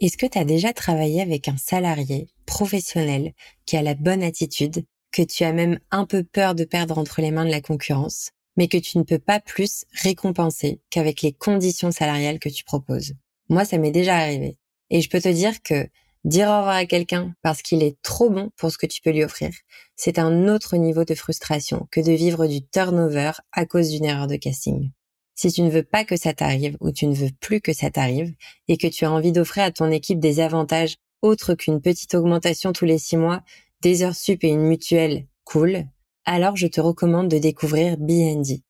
Est-ce que tu as déjà travaillé avec un salarié professionnel qui a la bonne attitude, que tu as même un peu peur de perdre entre les mains de la concurrence, mais que tu ne peux pas plus récompenser qu'avec les conditions salariales que tu proposes? Moi, ça m'est déjà arrivé. Et je peux te dire que dire au revoir à quelqu'un parce qu'il est trop bon pour ce que tu peux lui offrir, c'est un autre niveau de frustration que de vivre du turnover à cause d'une erreur de casting. Si tu ne veux pas que ça t'arrive ou tu ne veux plus que ça t'arrive et que tu as envie d'offrir à ton équipe des avantages autres qu'une petite augmentation tous les six mois, des heures sup et une mutuelle cool, alors je te recommande de découvrir BND.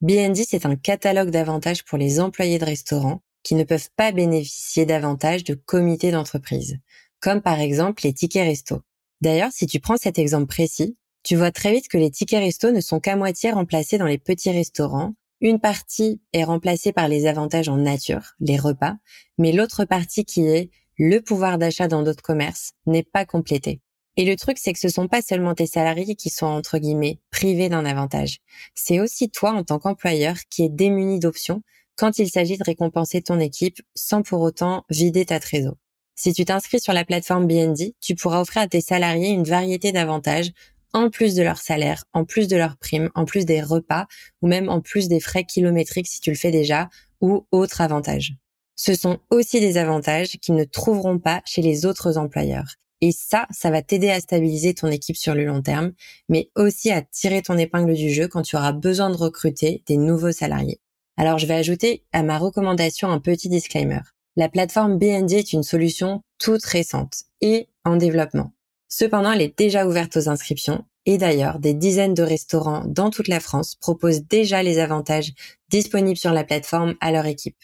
BND, c'est un catalogue d'avantages pour les employés de restaurants qui ne peuvent pas bénéficier d'avantages de comités d'entreprise, comme par exemple les tickets resto. D'ailleurs, si tu prends cet exemple précis, tu vois très vite que les tickets resto ne sont qu'à moitié remplacés dans les petits restaurants une partie est remplacée par les avantages en nature, les repas, mais l'autre partie qui est le pouvoir d'achat dans d'autres commerces n'est pas complétée. Et le truc, c'est que ce sont pas seulement tes salariés qui sont, entre guillemets, privés d'un avantage. C'est aussi toi, en tant qu'employeur, qui est démuni d'options quand il s'agit de récompenser ton équipe sans pour autant vider ta trésor. Si tu t'inscris sur la plateforme BND, tu pourras offrir à tes salariés une variété d'avantages en plus de leur salaire, en plus de leurs primes, en plus des repas ou même en plus des frais kilométriques si tu le fais déjà ou autres avantages. Ce sont aussi des avantages qu'ils ne trouveront pas chez les autres employeurs. Et ça, ça va t'aider à stabiliser ton équipe sur le long terme, mais aussi à tirer ton épingle du jeu quand tu auras besoin de recruter des nouveaux salariés. Alors je vais ajouter à ma recommandation un petit disclaimer. La plateforme BND est une solution toute récente et en développement. Cependant, elle est déjà ouverte aux inscriptions et d'ailleurs, des dizaines de restaurants dans toute la France proposent déjà les avantages disponibles sur la plateforme à leur équipe.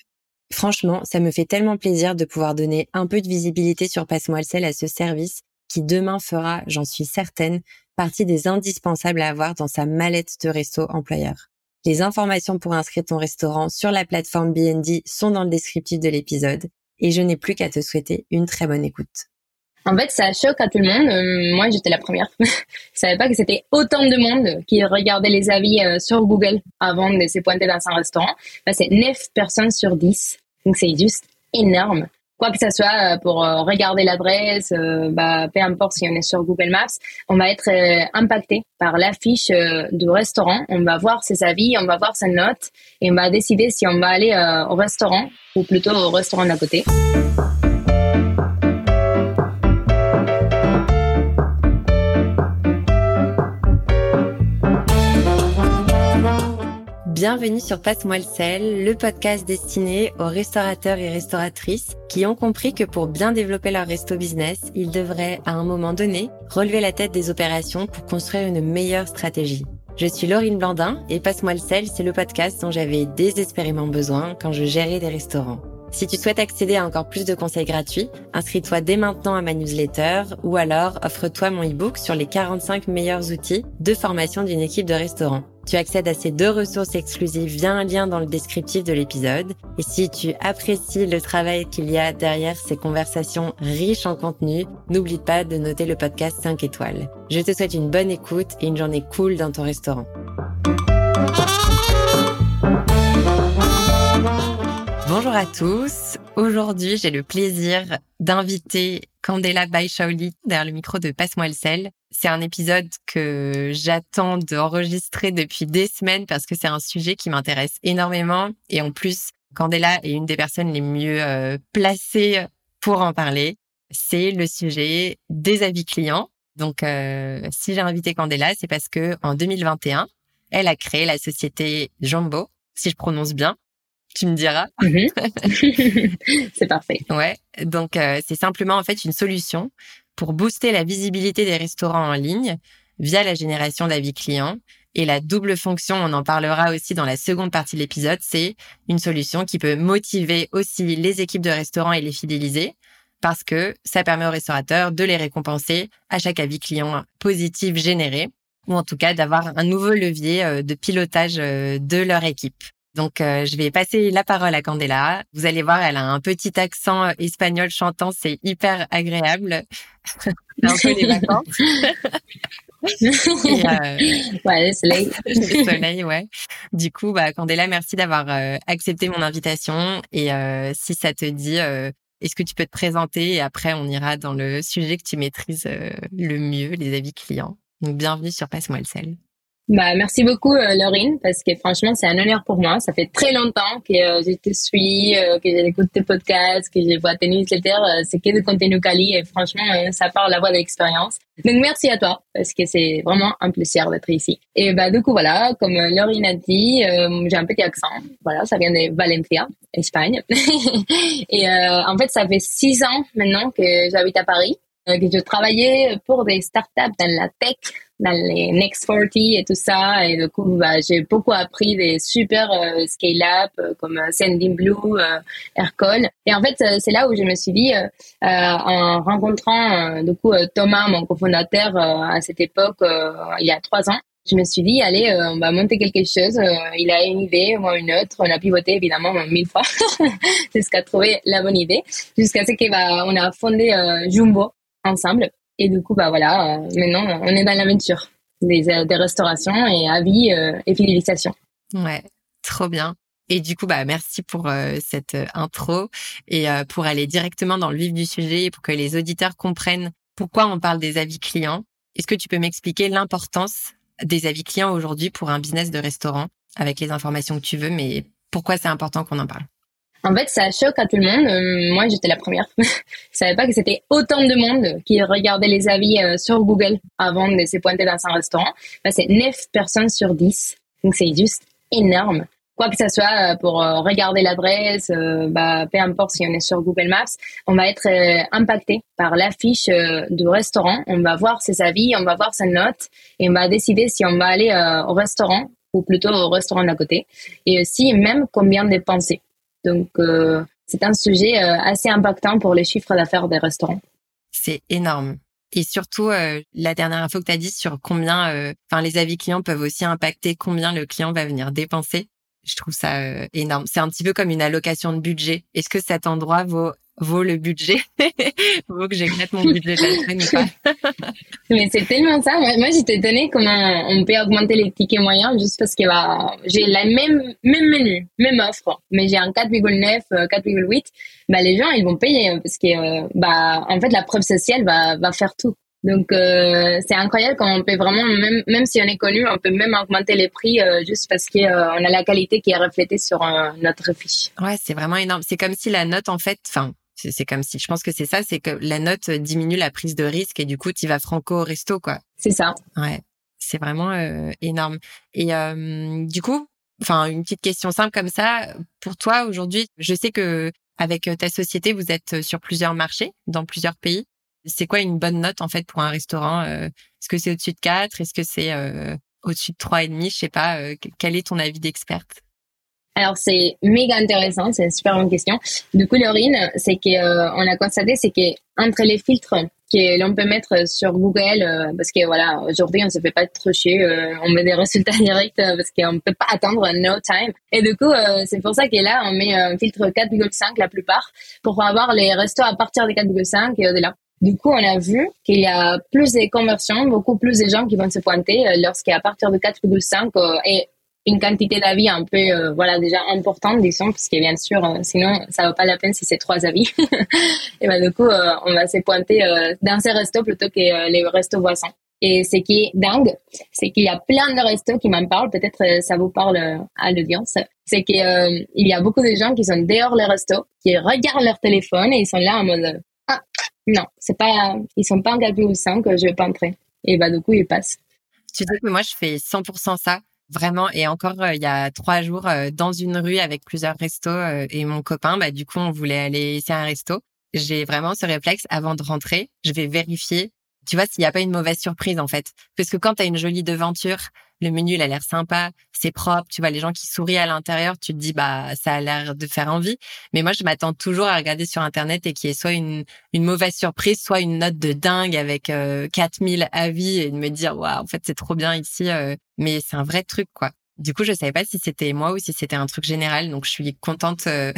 Franchement, ça me fait tellement plaisir de pouvoir donner un peu de visibilité sur Passe-moi à ce service qui demain fera, j'en suis certaine, partie des indispensables à avoir dans sa mallette de resto employeur. Les informations pour inscrire ton restaurant sur la plateforme BND sont dans le descriptif de l'épisode et je n'ai plus qu'à te souhaiter une très bonne écoute. En fait, ça choque à tout le monde. Euh, moi, j'étais la première. je savais pas que c'était autant de monde qui regardait les avis euh, sur Google avant de se pointer dans un restaurant. Bah, c'est 9 personnes sur 10. Donc, c'est juste énorme. Quoi que ce soit euh, pour regarder l'adresse, bah, peu importe si on est sur Google Maps, on va être impacté par l'affiche du restaurant. On va voir ses avis, on va voir ses notes et on va décider si on va aller au restaurant ou plutôt au restaurant d'à côté. Bienvenue sur Passe-moi le sel, le podcast destiné aux restaurateurs et restauratrices qui ont compris que pour bien développer leur resto business, ils devraient, à un moment donné, relever la tête des opérations pour construire une meilleure stratégie. Je suis Laurine Blandin et Passe-moi le sel, c'est le podcast dont j'avais désespérément besoin quand je gérais des restaurants. Si tu souhaites accéder à encore plus de conseils gratuits, inscris-toi dès maintenant à ma newsletter ou alors offre-toi mon e-book sur les 45 meilleurs outils de formation d'une équipe de restaurant. Tu accèdes à ces deux ressources exclusives via un lien dans le descriptif de l'épisode. Et si tu apprécies le travail qu'il y a derrière ces conversations riches en contenu, n'oublie pas de noter le podcast 5 étoiles. Je te souhaite une bonne écoute et une journée cool dans ton restaurant. Bonjour à tous. Aujourd'hui, j'ai le plaisir d'inviter Candela Baishaoli derrière le micro de Passe-moi le sel. C'est un épisode que j'attends d'enregistrer depuis des semaines parce que c'est un sujet qui m'intéresse énormément. Et en plus, Candela est une des personnes les mieux euh, placées pour en parler. C'est le sujet des avis clients. Donc, euh, si j'ai invité Candela, c'est parce que en 2021, elle a créé la société Jumbo, si je prononce bien, tu me diras. Mhm. c'est parfait. Ouais. Donc, euh, c'est simplement en fait une solution pour booster la visibilité des restaurants en ligne via la génération d'avis clients. Et la double fonction, on en parlera aussi dans la seconde partie de l'épisode, c'est une solution qui peut motiver aussi les équipes de restaurants et les fidéliser parce que ça permet aux restaurateurs de les récompenser à chaque avis client positif généré ou en tout cas d'avoir un nouveau levier euh, de pilotage euh, de leur équipe. Donc, euh, je vais passer la parole à Candela. Vous allez voir, elle a un petit accent euh, espagnol chantant, c'est hyper agréable. c'est un peu les vacances. euh, ouais, le soleil. le soleil, ouais. Du coup, bah, Candela, merci d'avoir euh, accepté mon invitation. Et si ça te dit, Est-ce que tu peux te présenter et après on ira dans le sujet que tu maîtrises le mieux, les avis clients. Donc bienvenue sur Passe-moi le sel. Bah, merci beaucoup, euh, Laurine, parce que franchement, c'est un honneur pour moi. Ça fait très longtemps que euh, je te suis, euh, que j'écoute tes podcasts, que je vois tes newsletters. Euh, c'est que de contenu quali et franchement, ça part la voix de l'expérience. Donc, merci à toi, parce que c'est vraiment un plaisir d'être ici. Et bah, du coup, voilà, comme Laurine a dit, j'ai un petit accent. Voilà, ça vient de Valencia, Espagne. et en fait, ça fait six ans maintenant que j'habite à Paris, je travaillais pour des startups dans la tech dans les Next 40 et tout ça. Et du coup, bah, j'ai beaucoup appris des super euh, scale-up euh, comme euh, Sending Blue, euh, Aircall. Et en fait, c'est là où je me suis dit, en rencontrant du coup Thomas, mon cofondateur, à cette époque, il y a trois ans, je me suis dit, allez, on va monter quelque chose. il a une idée, moi une autre. On a pivoté évidemment mille fois jusqu'à trouver la bonne idée, jusqu'à ce qu'on bah, a fondé Jumbo ensemble. Et du coup, bah voilà, euh, maintenant, on est dans l'aventure des, euh, des restaurations et avis euh, et fidélisation. Ouais, trop bien. Et du coup, bah merci pour cette intro et pour aller directement dans le vif du sujet et pour que les auditeurs comprennent pourquoi on parle des avis clients. Est-ce que tu peux m'expliquer l'importance des avis clients aujourd'hui pour un business de restaurant avec les informations que tu veux, mais pourquoi c'est important qu'on en parle? En fait, ça choque à tout le monde. Euh, moi, j'étais la première. je savais pas que c'était autant de monde qui regardait les avis euh, sur Google avant de se pointer dans un restaurant. Bah, c'est 9 personnes sur 10. Donc, c'est juste énorme. Quoi que ce soit euh, pour regarder l'adresse, bah, peu importe si on est sur Google Maps, on va être impacté par l'affiche du restaurant. On va voir ses avis, on va voir ses notes et on va décider si on va aller au restaurant ou plutôt au restaurant d'à côté. Et aussi même combien dépenser. Donc, euh, c'est un sujet euh, assez impactant pour les chiffres d'affaires des restaurants. C'est énorme. Et surtout, euh, la dernière info que tu as dit sur combien, enfin, les avis clients peuvent aussi impacter combien le client va venir dépenser. Je trouve ça énorme. C'est un petit peu comme une allocation de budget. Est-ce que cet endroit vaut vaut le budget. Vaut que j'éclate mon budget de la semaine ou pas. Mais c'est tellement ça. Moi, j'étais étonnée comment on peut augmenter les tickets moyens juste parce que bah, j'ai la même même menu même offre mais j'ai un 4,9 4,8 euh, bah les gens ils vont payer hein, parce que euh, bah en fait la preuve sociale va va faire tout. Donc euh, c'est incroyable quand on peut vraiment même même si on est connu, on peut même augmenter les prix euh, juste parce que euh, on a la qualité qui est reflétée sur notre fiche. Ouais, c'est vraiment énorme. C'est comme si la note en fait, enfin c'est comme si je pense que c'est ça, c'est que la note diminue la prise de risque et du coup tu vas franco au resto quoi. C'est ça. Ouais, c'est vraiment énorme. Et du coup, enfin une petite question simple comme ça pour toi aujourd'hui, je sais que avec ta société, vous êtes sur plusieurs marchés dans plusieurs pays. C'est quoi une bonne note en fait pour un restaurant euh, Est-ce que c'est au-dessus de 4 Est-ce que c'est euh, au-dessus de trois et demi? Je sais pas. Euh, quel est ton avis d'experte? Alors c'est méga intéressant, c'est une super bonne question. Du coup, Laurine, c'est que on a constaté, c'est que entre les filtres que l'on peut mettre sur Google, parce que voilà, aujourd'hui on se fait pas trop chier, on met des résultats directs parce qu'on peut pas attendre no time. Et du coup, c'est pour ça que là on met un filtre 4,5 la plupart pour avoir les restos à partir de 4,5 et au-delà. Du coup, on a vu qu'il y a plus de conversions, beaucoup plus de gens qui vont se pointer euh, lorsqu'à partir de 4,5 euh, et une quantité d'avis un peu, euh, voilà, déjà importante, disons, parce que bien sûr, sinon, ça vaut pas la peine si c'est trois avis. et ben, du coup, on va se pointer dans ces restos plutôt que les restos voisins. Et ce qui est dingue, c'est qu'il y a plein de restos qui m'en parlent. Peut-être ça vous parle à l'audience. C'est qu'il y a beaucoup de gens qui sont dehors les restos, qui regardent leur téléphone et ils sont là en mode ah non, c'est pas, ils sont pas engagés au 5, je vais pas entrer. Et bah, du coup, ils passent. Tu dis que moi, je fais 100% ça. Vraiment, et encore euh, il y a trois jours, euh, dans une rue avec plusieurs restos euh, et mon copain, bah du coup on voulait aller essayer un resto. J'ai vraiment ce réflexe avant de rentrer, je vais vérifier tu vois, s'il n'y a pas une mauvaise surprise, en fait. Parce que quand tu as une jolie devanture, le menu, il a l'air sympa, c'est propre, tu vois, les gens qui sourient à l'intérieur, tu te dis, bah, ça a l'air de faire envie. Mais moi, je m'attends toujours à regarder sur Internet et qu'il y ait soit une, une mauvaise surprise, soit une note de dingue avec euh, 4000 avis et de me dire, waouh, en fait, c'est trop bien ici. Euh. mais c'est un vrai truc, quoi. Du coup, je savais pas si c'était moi ou si c'était un truc général. Donc, je suis contente euh,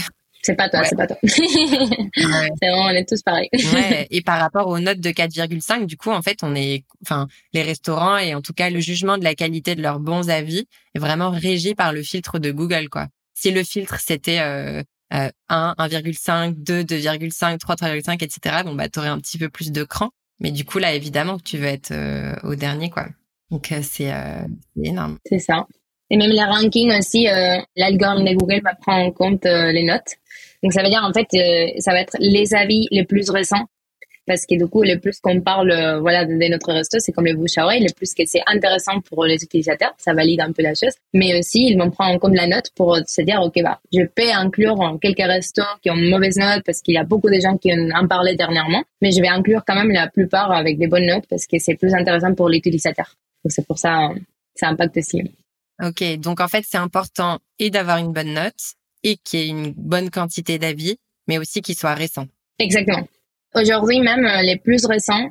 c'est pas toi, c'est pas toi. c'est vraiment, on est tous pareils. ouais. Et par rapport aux notes de 4,5, du coup, en fait, on est, enfin, les restaurants et en tout cas le jugement de la qualité de leurs bons avis est vraiment régi par le filtre de Google, quoi. Si le filtre c'était euh, 1, 1,5, 2, 2,5, 3, 3,5, etc. Bon, bah, t'aurais un petit peu plus de cran. Mais du coup, là, évidemment tu veux être au dernier, quoi. Donc, c'est énorme. C'est ça. Et même les rankings aussi, l'algorithme de Google va prendre en compte les notes. Donc ça veut dire en fait, ça va être les avis les plus récents parce que du coup, le plus qu'on parle euh, voilà, de, notre resto, c'est comme le bouche à oreille, le plus que c'est intéressant pour les utilisateurs, ça valide un peu la chose. Mais aussi, ils vont prendre en compte la note pour se dire, OK, bah, je peux inclure quelques restos qui ont une mauvaise note parce qu'il y a beaucoup de gens qui en parlé dernièrement, mais je vais inclure quand même la plupart avec des bonnes notes parce que c'est plus intéressant pour l'utilisateur. Donc c'est pour ça, ça impacte aussi. Ok, donc en fait, c'est important et d'avoir une bonne note et qu'il y ait une bonne quantité d'avis, mais aussi qu'il soit récent. Exactement. Aujourd'hui, même euh, les plus récents,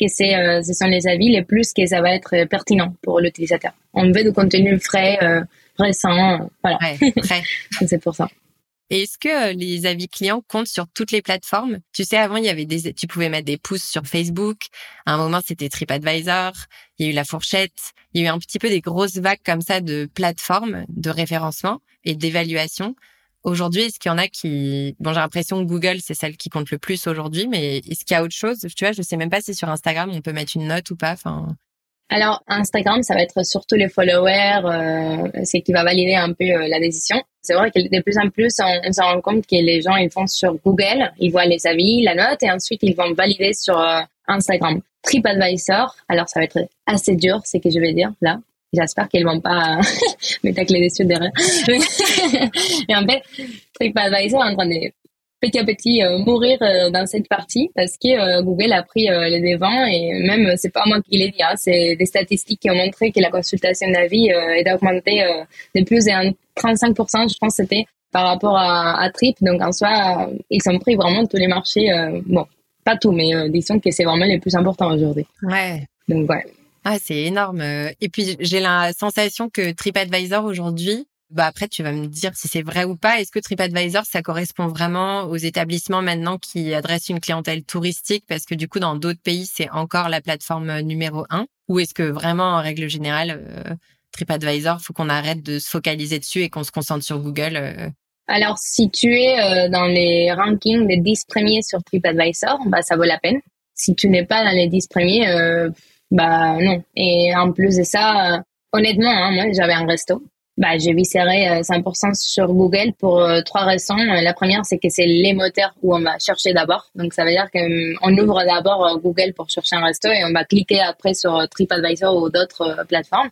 que c'est, euh, ce sont les avis, les plus que ça va être euh, pertinent pour l'utilisateur. On veut du contenu frais, récent, voilà. Ouais, c'est pour ça. Et est-ce que les avis clients comptent sur toutes les plateformes? Tu sais, avant, il y avait des, tu pouvais mettre des pouces sur Facebook. À un moment, c'était TripAdvisor. Il y a eu la fourchette. Il y a eu un petit peu des grosses vagues comme ça de plateformes de référencement et d'évaluation. Aujourd'hui, est-ce qu'il y en a qui... Bon, j'ai l'impression que Google, c'est celle qui compte le plus aujourd'hui, mais est-ce qu'il y a autre chose? Tu vois, je sais même pas si sur Instagram, on peut mettre une note ou pas. Enfin... Alors, Instagram, ça va être surtout les followers, euh, c'est qui va valider un peu euh, la décision. C'est vrai que de plus en plus, on, se rend compte que les gens, ils font sur Google, ils voient les avis, la note, et ensuite, ils vont valider sur euh, Instagram. TripAdvisor, alors ça va être assez dur, c'est que je vais dire là, J'espère qu'ils vont pas me tacler dessus derrière. Mais en fait, TripAdvisor est en train de petit à petit euh, mourir euh, dans cette partie parce que euh, Google a pris les devants et même c'est pas moi qui l'ai dit, hein, c'est des statistiques qui ont montré que la consultation d'avis est augmentée de plus de 35%, je pense c'était par rapport à, à, Trip. Donc en soi, ils ont pris vraiment tous les marchés. bon, pas tout, mais disons que c'est vraiment les plus importants aujourd'hui. Ouais. Donc ouais. Ah, c'est énorme. Et puis, j'ai la sensation que TripAdvisor aujourd'hui, bah après, tu vas me dire si c'est vrai ou pas. Est-ce que TripAdvisor, ça correspond vraiment aux établissements maintenant qui adressent une clientèle touristique? Parce que du coup, dans d'autres pays, c'est encore la plateforme numéro un. Ou est-ce que vraiment, en règle générale, euh, TripAdvisor, faut qu'on arrête de se focaliser dessus et qu'on se concentre sur Google euh? Alors, si tu es euh, dans les rankings des 10 premiers sur TripAdvisor, bah, ça vaut la peine. Si tu n'es pas dans les 10 premiers, bah non. Et en plus de ça, euh, honnêtement, hein, moi j'avais un resto bah, j'ai viscéré 100% euh, sur Google pour euh, trois raisons. Euh, la première, c'est que c'est les moteurs où on va chercher d'abord. Donc, ça veut dire qu'on ouvre d'abord Google pour chercher un resto et on va cliquer après sur TripAdvisor ou d'autres plateformes.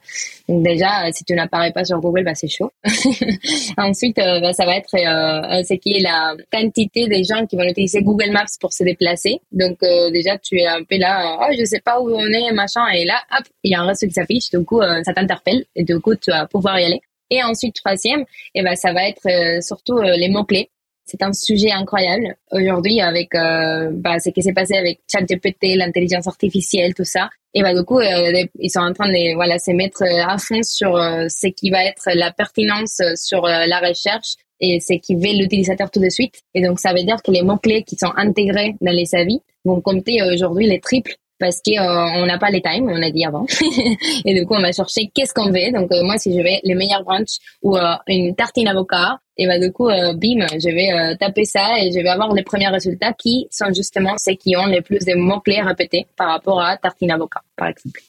Donc, déjà, si tu n'apparais pas sur Google, bah, c'est chaud. Ensuite, bah, ça va être euh, ce qui est la quantité des gens qui vont utiliser Google Maps pour se déplacer. Donc, déjà, tu es un peu là, oh, je sais pas où on est, machin. Et là, hop, il y a un resto qui s'affiche. Du coup, ça t'interpelle et du coup, tu vas pouvoir y aller. Et ensuite, troisième, eh ben, ça va être euh, surtout euh, les mots-clés. C'est un sujet incroyable aujourd'hui avec euh, bah, ce qui s'est passé avec ChatGPT, l'intelligence artificielle, tout ça. Et bah, du coup, euh, ils sont en train de voilà, se mettre à fond sur ce qui va être la pertinence sur la recherche et ce qui veut l'utilisateur tout de suite. Et donc, ça veut dire que les mots-clés qui sont intégrés dans les avis vont compter aujourd'hui les triples parce qu'on euh, n'a pas les times, on a dit avant. et du coup, on va chercher qu'est-ce qu'on veut. Donc, euh, moi, si je vais les meilleurs brunch ou euh, une tartine avocat, et bah, du coup, bim, je vais taper ça et je vais avoir les premiers résultats qui sont justement ceux qui ont les plus de mots-clés répétés par rapport à tartine avocat, par exemple.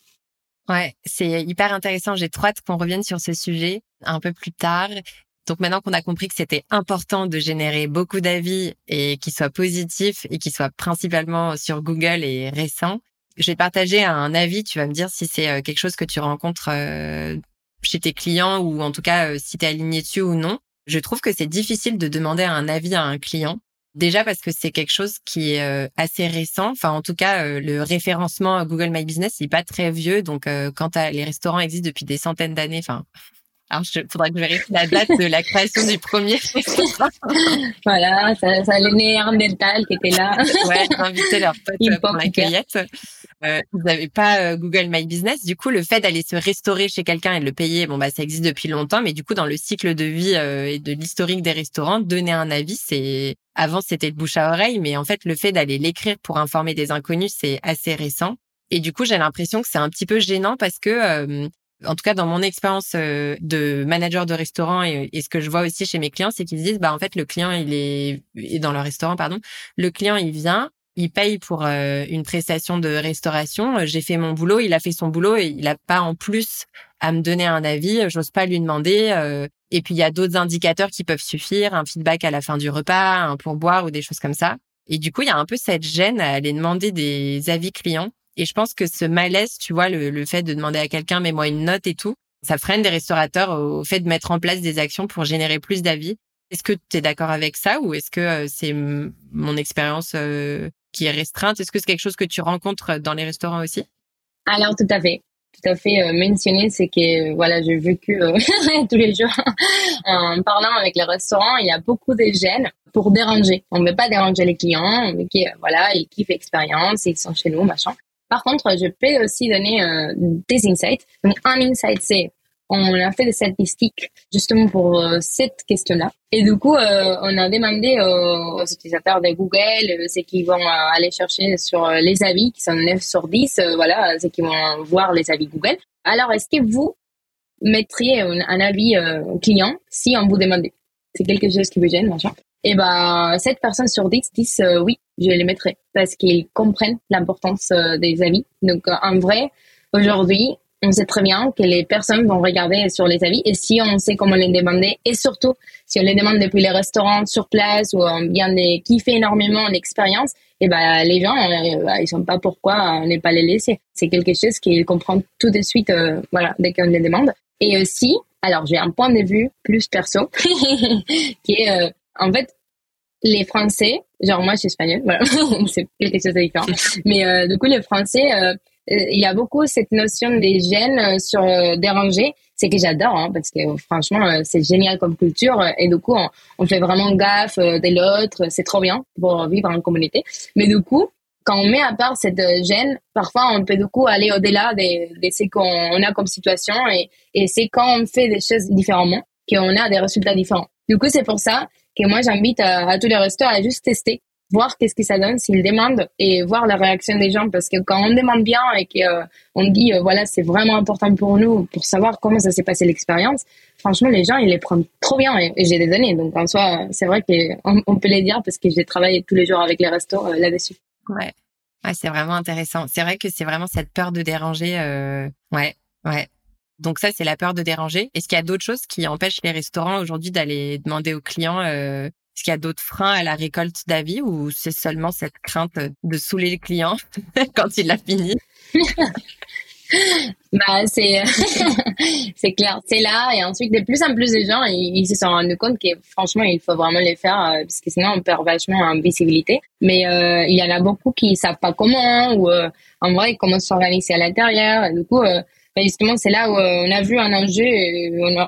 Ouais, c'est hyper intéressant. J'ai trop hâte qu'on revienne sur ce sujet un peu plus tard. Donc maintenant qu'on a compris que c'était important de générer beaucoup d'avis et qu'ils soient positifs et qu'ils soient principalement sur Google et récents, je vais partager un avis, tu vas me dire si c'est euh, quelque chose que tu rencontres euh, chez tes clients ou en tout cas euh, si tu es aligné dessus ou non. Je trouve que c'est difficile de demander un avis à un client. Déjà parce que c'est quelque chose qui est assez récent. Enfin, en tout cas, le référencement Google My Business, il n'est pas très vieux. Donc, quand les restaurants existent depuis des centaines d'années, enfin, alors, il faudra que je vérifie la date de la création du premier voilà, ça, ça les néandertals qui étaient là. ouais, inviter leurs potes pour la cueillette. Euh, vous n'avez pas euh, Google My Business. Du coup, le fait d'aller se restaurer chez quelqu'un et de le payer, bon bah ça existe depuis longtemps, mais du coup dans le cycle de vie euh, et de l'historique des restaurants, donner un avis, c'est avant c'était le bouche à oreille, mais en fait le fait d'aller l'écrire pour informer des inconnus, c'est assez récent. Et du coup, j'ai l'impression que c'est un petit peu gênant parce que en tout cas dans mon expérience de manager de restaurant et, ce que je vois aussi chez mes clients, c'est qu'ils disent bah en fait le client il est dans le restaurant pardon, le client il vient, il paye pour une prestation de restauration, j'ai fait mon boulot, il a fait son boulot et il a pas en plus à me donner un avis, j'ose pas lui demander et puis il y a d'autres indicateurs qui peuvent suffire, un feedback à la fin du repas, un pourboire ou des choses comme ça. Et du coup, il y a un peu cette gêne à aller demander des avis clients et je pense que ce malaise, tu vois, le, fait de demander à quelqu'un, mets-moi une note et tout, ça freine des restaurateurs au fait de mettre en place des actions pour générer plus d'avis. Est-ce que tu es d'accord avec ça ou est-ce que euh, c'est mon expérience euh, qui est restreinte? Est-ce que c'est quelque chose que tu rencontres dans les restaurants aussi? Alors, tout à fait. Tout à fait euh, mentionné, c'est que voilà, j'ai vécu tous les jours en parlant avec les restaurants, il y a beaucoup de gênes pour déranger. On ne veut pas déranger les clients, on veut voilà, ils kiffent l'expérience, ils sont chez nous, machin. Par contre, je peux aussi donner euh, des insights. Donc, un insight, c'est on a fait des statistiques justement pour euh, cette question-là. Et du coup, euh, on a demandé aux, utilisateurs de Google ce qu'ils vont aller chercher sur les avis, qui sont 9 sur 10, voilà, ce qu'ils vont voir les avis Google. Alors, est-ce que vous mettriez un, un avis client si on vous demandait? C'est quelque chose qui vous gêne, machin et ben, 7 personnes sur 10 disent euh, oui, je les mettrai parce qu'ils comprennent l'importance euh, des avis. Donc, euh, en vrai, aujourd'hui, on sait très bien que les personnes vont regarder sur les avis et si on sait comment les demander et surtout si on les demande depuis les restaurants sur place ou on vient de kiffer énormément l'expérience, et ben les gens bah, ils sont pas pourquoi ne pas les laisser. C'est quelque chose qu'ils comprennent tout de suite voilà dès qu'on les demande. Et aussi, alors j'ai un point de vue plus perso qui est en fait, les Français, genre moi je suis espagnole, voilà, c'est quelque chose de différent. Mais euh, du coup, les Français, euh, il y a beaucoup cette notion des gènes euh, sur déranger. C'est que j'adore, hein, parce que franchement, c'est génial comme culture. Et du coup, on, fait vraiment gaffe de l'autre. C'est trop bien pour vivre en communauté. Mais du coup, quand on met à part cette gêne, parfois on peut du coup aller au-delà de, de ce qu'on a comme situation. Et, et c'est quand on fait des choses différemment qu'on a des résultats différents. Du coup, c'est pour ça que moi, j'invite à, tous les restaurants à juste tester, voir qu'est-ce que ça donne s'ils demandent et voir la réaction des gens. Parce que quand on demande bien et qu'on euh, dit, euh, voilà, c'est vraiment important pour nous, pour savoir comment ça s'est passé l'expérience, franchement, les gens, ils les prennent trop bien et, j'ai des données. Donc, en soi, c'est vrai qu'on on peut les dire parce que j'ai travaillé tous les jours avec les restos euh, là-dessus. Ouais. Ouais c'est vraiment intéressant. C'est vrai que c'est vraiment cette peur de déranger. Ouais, ouais. Donc ça, c'est la peur de déranger. Est-ce qu'il y a d'autres choses qui empêchent les restaurants aujourd'hui d'aller demander aux clients euh, Est-ce qu'il y a d'autres freins à la récolte d'avis ou c'est seulement cette crainte de saouler le client quand il a fini? Bah c'est c'est clair. C'est là et ensuite de plus en plus de gens ils, se sont rendus compte que franchement il faut vraiment les faire euh, parce que sinon on perd vachement en visibilité. Mais euh, il y en a beaucoup qui savent pas comment ou euh, en vrai comment s'organiser à l'intérieur. Du coup justement, c'est là où on a vu un enjeu,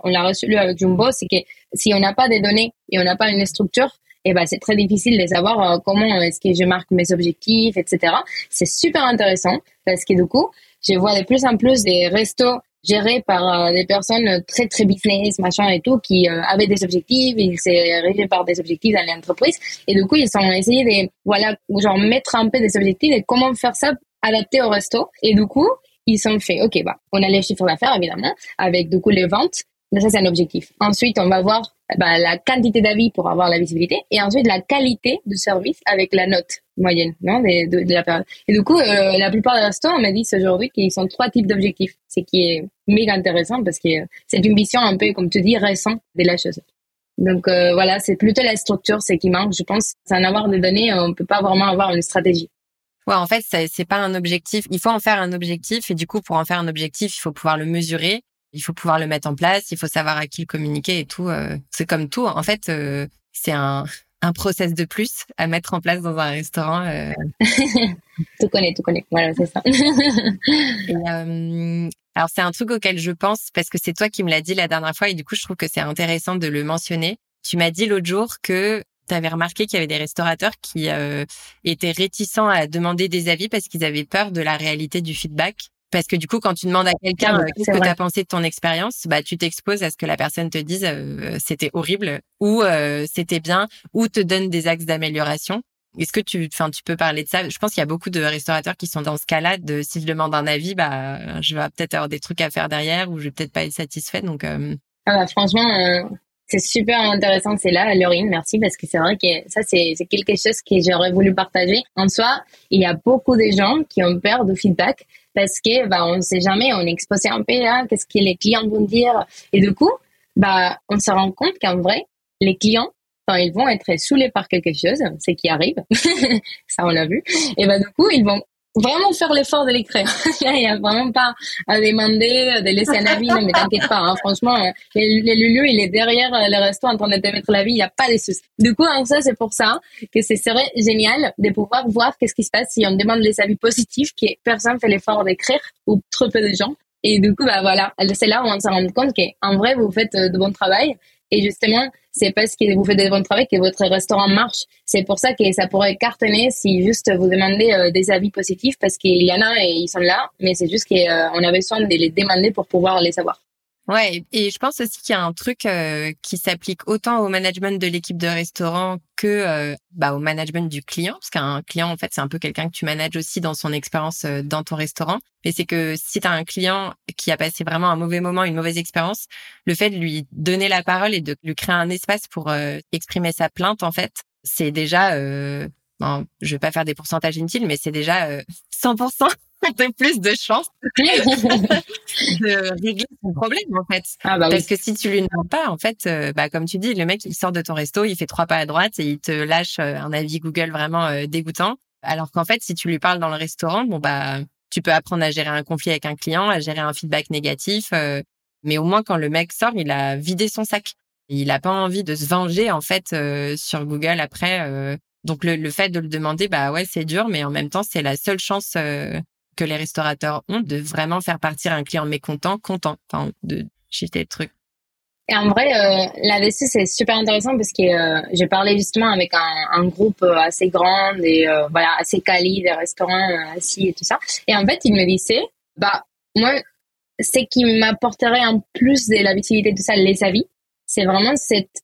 on l'a reçu avec Jumbo, c'est que si on n'a pas des données et on n'a pas une structure, et eh ben, c'est très difficile de savoir comment est-ce que je marque mes objectifs, etc. C'est super intéressant parce que du coup, je vois de plus en plus des restos gérés par euh, des personnes très très business machin et tout qui avaient des objectifs ils s'est régi par des objectifs dans l'entreprise et du coup ils ont essayé de voilà genre mettre un peu des objectifs et comment faire ça adapté au resto et du coup ils sont fait, OK, bah, on a les chiffres d'affaires, évidemment, avec du coup les ventes. Mais ça, c'est un objectif. Ensuite, on va voir bah, la quantité d'avis pour avoir la visibilité et ensuite la qualité du service avec la note moyenne non, de, de, la période. Et du coup, euh, la plupart des restaurants me disent aujourd'hui qu'ils sont trois types d'objectifs, ce qui est méga intéressant parce que c'est une vision un peu, comme tu dis, récente de la chose. Donc euh, voilà, c'est plutôt la structure, c'est qui manque, je pense. Sans avoir des données, on peut pas vraiment avoir une stratégie. Ouais, en fait, c'est pas un objectif. Il faut en faire un objectif et du coup, pour en faire un objectif, il faut pouvoir le mesurer, il faut pouvoir le mettre en place, il faut savoir à qui le communiquer et tout. Euh. c'est comme tout. En fait, c'est un, un process de plus à mettre en place dans un restaurant. Euh. tout connaît, tout connaît. Voilà, c'est ça. alors, c'est un truc auquel je pense parce que c'est toi qui me l'as dit la dernière fois et du coup, je trouve que c'est intéressant de le mentionner. Tu m'as dit l'autre jour que tu avais remarqué qu'il y avait des restaurateurs qui euh, étaient réticents à demander des avis parce qu'ils avaient peur de la réalité du feedback. Parce que du coup, quand tu demandes à quelqu'un euh, qu'est-ce que tu as pensé de ton expérience, bah tu t'exposes à ce que la personne te dise euh, c'était horrible ou c'était bien ou te donne des axes d'amélioration. Est-ce que tu, enfin, tu peux parler de ça? Je pense qu'il y a beaucoup de restaurateurs qui sont dans ce cas-là. De si je demande un avis, bah, je vais peut-être avoir des trucs à faire derrière ou je vais peut-être pas être satisfaite. Donc, euh, ah bah, franchement, euh, c'est super intéressant c'est là, Laurine. Merci parce que c'est vrai que ça, c'est quelque chose que j'aurais voulu partager. En soi, il y a beaucoup de gens qui ont peur de feedback parce que bah, on ne sait jamais, on est exposé un peu qu'est-ce que les clients vont dire. Et du coup, bah, on se rend compte qu'en vrai, les clients, quand ils vont être saoulés par quelque chose, c'est qui arrive, ça on l'a vu, et bah du coup, ils vont vraiment faire l'effort de l'écrire. il n'y a vraiment pas à demander de laisser un avis, non mais t'inquiète pas, hein, franchement, euh, le, Lulu, il est derrière euh, le resto en train de te mettre l'avis, il n'y a pas de soucis. Du coup, hein, ça c'est pour ça que ce serait génial de pouvoir voir qu'est-ce qui se passe si on demande les avis positifs, que personne fait l'effort d'écrire, ou trop peu de gens. Et du coup, bah voilà, c'est là où on se rend compte qu'en vrai, vous faites euh, de bon travail et justement, c'est parce que vous faites des bons travail que votre restaurant marche. C'est pour ça que ça pourrait cartonner si juste vous demandez euh, des avis positifs parce qu'il y en a et ils sont là, mais c'est juste qu'on euh, avait besoin de les demander pour pouvoir les savoir. Ouais, et je pense aussi qu'il y a un truc euh, qui s'applique autant au management de l'équipe de restaurant que euh, bah, au management du client, parce qu'un client, en fait, c'est un peu quelqu'un que tu manages aussi dans son expérience euh, dans ton restaurant. Mais c'est que si tu as un client qui a passé vraiment un mauvais moment, une mauvaise expérience, le fait de lui donner la parole et de lui créer un espace pour exprimer sa plainte, en fait, c'est déjà, bon, je vais pas faire des pourcentages inutiles, mais c'est déjà 100% de plus de chance de régler son problème en fait. Ah bah Parce que si tu lui demandes pas, en fait, euh, bah comme tu dis, le mec il sort de ton resto, il fait trois pas à droite et il te lâche euh, un avis Google vraiment euh, dégoûtant. Alors qu'en fait, si tu lui parles dans le restaurant, bon bah tu peux apprendre à gérer un conflit avec un client, à gérer un feedback négatif. mais au moins quand le mec sort, il a vidé son sac. Il a pas envie de se venger en fait sur Google après. donc le, le, fait de le demander, bah ouais, c'est dur, mais en même temps, c'est la seule chance que les restaurateurs ont de vraiment faire partir un client mécontent, content, de jeter le truc. Et en vrai, euh, là-dessus, c'est super intéressant parce que euh, j'ai parlé justement avec un, groupe euh, assez grand et euh, voilà, assez quali, des restaurants assis et tout ça. Et en fait, ils me disaient, bah, moi, ce qui m'apporterait en plus de la visibilité de ça, les avis, c'est vraiment cette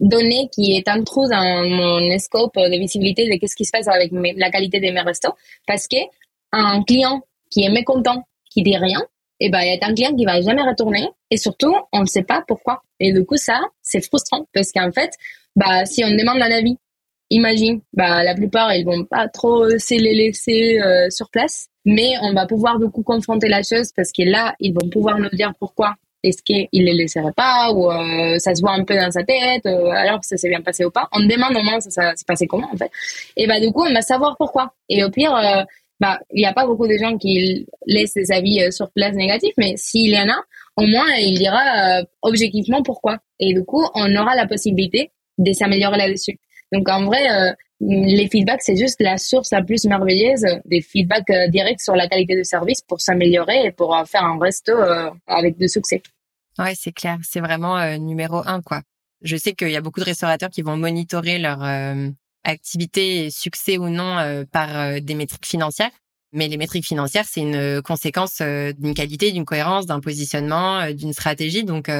donnée qui est en trop dans mon scope de visibilité de qu'est-ce qui se passe avec la qualité de mes restos. Parce que un client qui est mécontent, qui dit rien, et eh ben, il y a un client qui va jamais retourner. Et surtout, on ne sait pas pourquoi. Et du coup, ça, c'est frustrant parce qu'en fait, bah, si on demande un avis, imagine, bah, la plupart, ils vont pas trop se les laisser euh, sur place. Mais on va pouvoir du coup confronter la chose parce que là, ils vont pouvoir nous dire pourquoi est-ce qu'il les laisserait pas ou euh, ça se voit un peu dans sa tête euh, alors que ça s'est bien passé ou pas on demande au moins ça, ça s'est passé comment en fait et bah du coup on va savoir pourquoi et au pire bah, il n'y a pas beaucoup de gens qui laissent des avis euh, sur place négatifs, mais s'il y en a, au moins, il dira euh, objectivement pourquoi. Et du coup, on aura la possibilité de s'améliorer là-dessus. Donc, en vrai, euh, les feedbacks, c'est juste la source la plus merveilleuse des feedbacks directs sur la qualité de service pour s'améliorer et pour faire un resto avec de succès. Ouais, c'est clair. C'est vraiment numéro un, quoi. Je sais qu'il y a beaucoup de restaurateurs qui vont monitorer leur activité succès ou non euh, par euh, des métriques financières. Mais les métriques financières, c'est une euh, conséquence d'une qualité, d'une cohérence, d'un positionnement, d'une stratégie. Donc,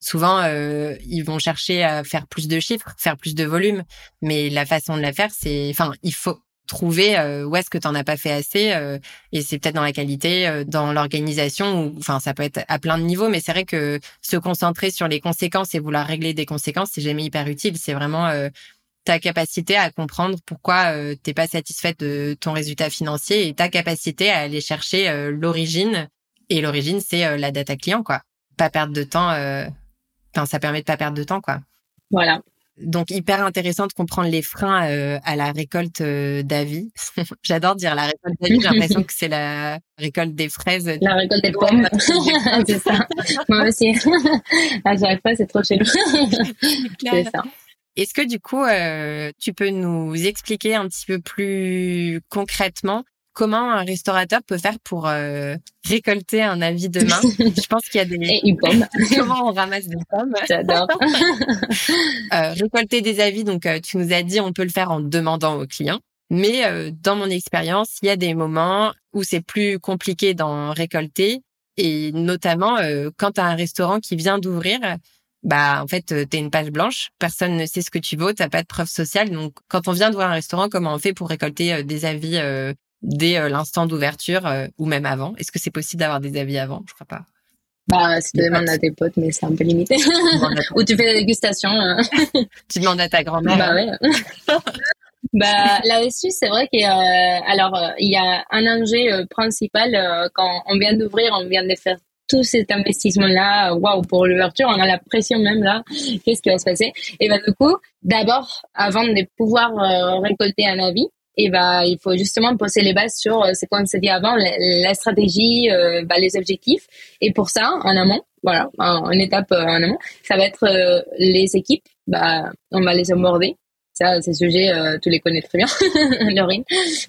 souvent, ils vont chercher à faire plus de chiffres, faire plus de volume. Mais la façon de la faire, c'est, enfin, il faut trouver où est-ce que tu n'en as pas fait assez. et c'est peut-être dans la qualité, dans l'organisation. Enfin, ça peut être à plein de niveaux. Mais c'est vrai que se concentrer sur les conséquences et vouloir régler des conséquences, c'est jamais hyper utile. C'est vraiment ta capacité à comprendre pourquoi euh, t'es pas satisfaite de ton résultat financier et ta capacité à aller chercher euh, l'origine. Et l'origine, c'est euh, la data client, quoi. Pas perdre de temps. Euh, enfin, ça permet de pas perdre de temps, quoi. Voilà. Donc hyper intéressant de comprendre les freins à la récolte d'avis. J'adore dire la récolte d'avis. J'ai l'impression que c'est la récolte des fraises. La récolte des pommes. c'est ça. Moi aussi. à chaque fois, c'est trop chelou. c'est ça. Est-ce que du coup, euh, tu peux nous expliquer un petit peu plus concrètement comment un restaurateur peut faire pour euh, récolter un avis demain Je pense qu'il y a des... Et une pomme. comment on ramasse des pommes? J'adore. euh, récolter des avis, donc euh, tu nous as dit on peut le faire en demandant au client. Mais euh, dans mon expérience, il y a des moments où c'est plus compliqué d'en récolter. Et notamment, quand tu as un restaurant qui vient d'ouvrir, bah en fait t'es une page blanche, personne ne sait ce que tu vaux, t'as pas de preuve sociale. Donc quand on vient de voir un restaurant, comment on fait pour récolter des avis dès l'instant d'ouverture ou même avant? Est-ce que c'est possible d'avoir des avis avant? Je crois pas. Bah, si tu demandes à tes potes, mais c'est un peu limité. Ou tu fais la dégustation. Tu demandes à ta grand-mère. Bah ouais. bah là-dessus, c'est vrai qu'il y a, alors il y a un enjeu euh, principal euh, quand on vient d'ouvrir, on vient de faire tout cet investissement-là, waouh, pour l'ouverture, on a la pression même là, qu'est-ce qui va se passer? Et bah du coup, d'abord, avant de pouvoir euh, récolter un avis, et bah il faut justement poser les bases sur euh, c'est quoi on s'est dit avant la, stratégie bah, les objectifs. Et pour ça en amont voilà en, étape en amont ça va être les équipes bah on va les aborder ça ces sujets tu les connais très bien Laurine.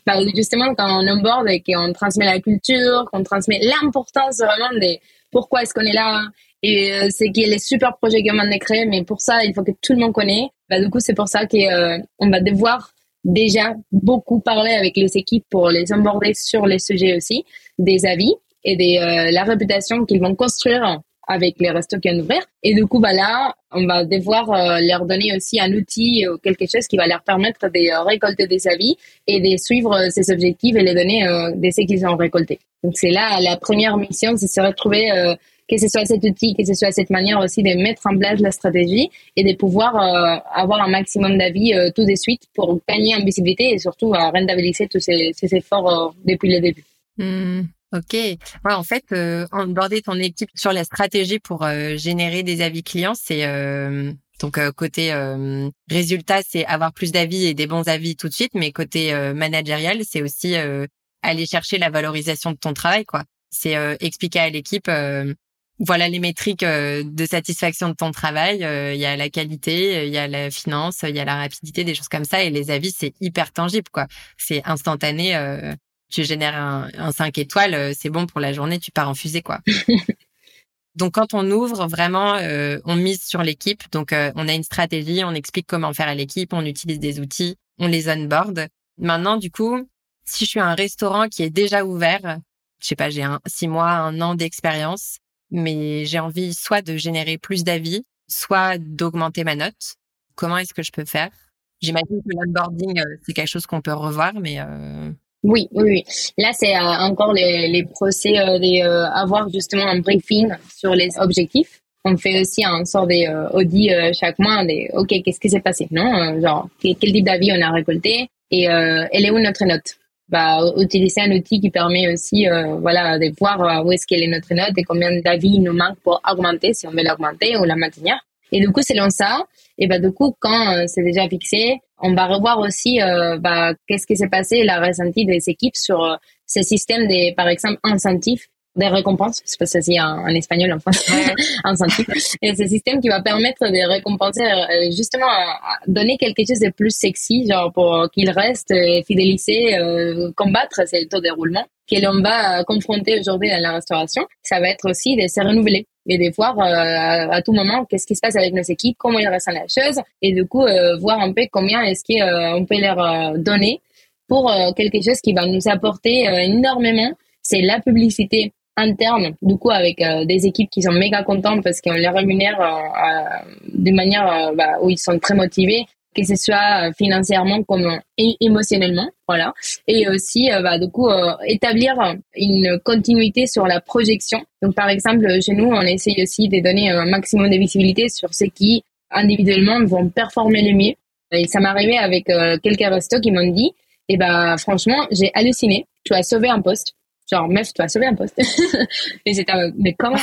Bah, justement quand on onboard et qu'on transmet la culture qu'on transmet l'importance vraiment des pourquoi est-ce qu'on est là et c'est qu'il y a les super projets qu'on va créer mais pour ça il faut que tout le monde connaisse. Bah du coup c'est pour ça qu'on va devoir déjà beaucoup parlé avec les équipes pour les aborder sur les sujets aussi, des avis et de euh, la réputation qu'ils vont construire avec les restos qui. Et du coup, bah là, on va devoir euh, leur donner aussi un outil ou quelque chose qui va leur permettre de euh, récolter des avis et de suivre ces objectifs et les données de ce qu'ils ont récoltés. Donc c'est là la première mission, c'est se retrouver que ce soit cet outil, que ce soit cette manière aussi de mettre en place la stratégie et de pouvoir euh, avoir un maximum d'avis euh, tout de suite pour gagner en visibilité et surtout à rentabiliser tous ces, ces efforts euh, depuis le début. Mmh, ok. Ouais, en fait, euh, ton équipe sur la stratégie pour générer des avis clients, c'est donc côté résultat, c'est avoir plus d'avis et des bons avis tout de suite, mais côté managérial, c'est aussi aller chercher la valorisation de ton travail, quoi. C'est expliquer à l'équipe voilà les métriques euh, de satisfaction de ton travail. Euh, il y a la qualité, euh, il y a la finance, il y a la rapidité, des choses comme ça. Et les avis, c'est hyper tangible, quoi. C'est instantané. Tu génères un, un 5 étoiles, c'est bon pour la journée, tu pars en fusée, quoi. Donc quand on ouvre, vraiment, on mise sur l'équipe. Donc on a une stratégie, on explique comment faire à l'équipe, on utilise des outils, on les onboard. Maintenant, du coup, si je suis un restaurant qui est déjà ouvert, je sais pas, j'ai un six mois, un an d'expérience, mais j'ai envie soit de générer plus d'avis, soit d'augmenter ma note. Comment est-ce que je peux faire? J'imagine que l'onboarding, euh, c'est quelque chose qu'on peut revoir, mais... Euh... Oui, oui, oui. Là, c'est euh, encore les, les procès d'avoir euh, justement un briefing sur les objectifs. On fait aussi un sort d'audit chaque mois des OK, qu'est-ce qui s'est passé Non, genre quel, type d'avis on a récolté? Et elle est où notre note? Bah, utiliser un outil qui permet aussi euh, voilà, de voir euh, où est-ce qu'elle est notre note et combien d'avis il nous manque pour augmenter, si on veut l'augmenter ou la maintenir. Et du coup, selon ça, et bah, du coup, quand euh, c'est déjà fixé, on va revoir aussi bah, qu'est-ce qui s'est passé, la ressenti des équipes sur ces systèmes de, par exemple, incentives des récompenses, je sais pas si c'est en, espagnol, en français. Et c'est système qui va permettre de récompenser, euh, justement, donner quelque chose de plus sexy, genre pour qu'il reste euh, fidélisé, euh, combattre ces taux de déroulement que l'on va confronter aujourd'hui dans la restauration. Ça va être aussi de se renouveler et de voir à, tout moment qu'est-ce qui se passe avec nos équipes, comment ils ressentent la chose, et du coup voir un peu combien est-ce qu'on peut leur donner pour quelque chose qui va nous apporter énormément. C'est la publicité interne, du coup, avec euh, des équipes qui sont méga contentes parce qu'on les rémunère euh, de manière euh, bah, où ils sont très motivés, que ce soit financièrement comme émotionnellement, voilà. Et aussi, bah, du coup, établir une continuité sur la projection. Donc, par exemple, chez nous, on essaye aussi de donner un maximum de visibilité sur ceux qui, individuellement, vont performer le mieux. Et ça m'est arrivé avec quelques restos qui m'ont dit, eh bah, franchement, j'ai halluciné. Tu as sauvé un poste genre meuf tu vas sauver un poste et j'étais mais comment?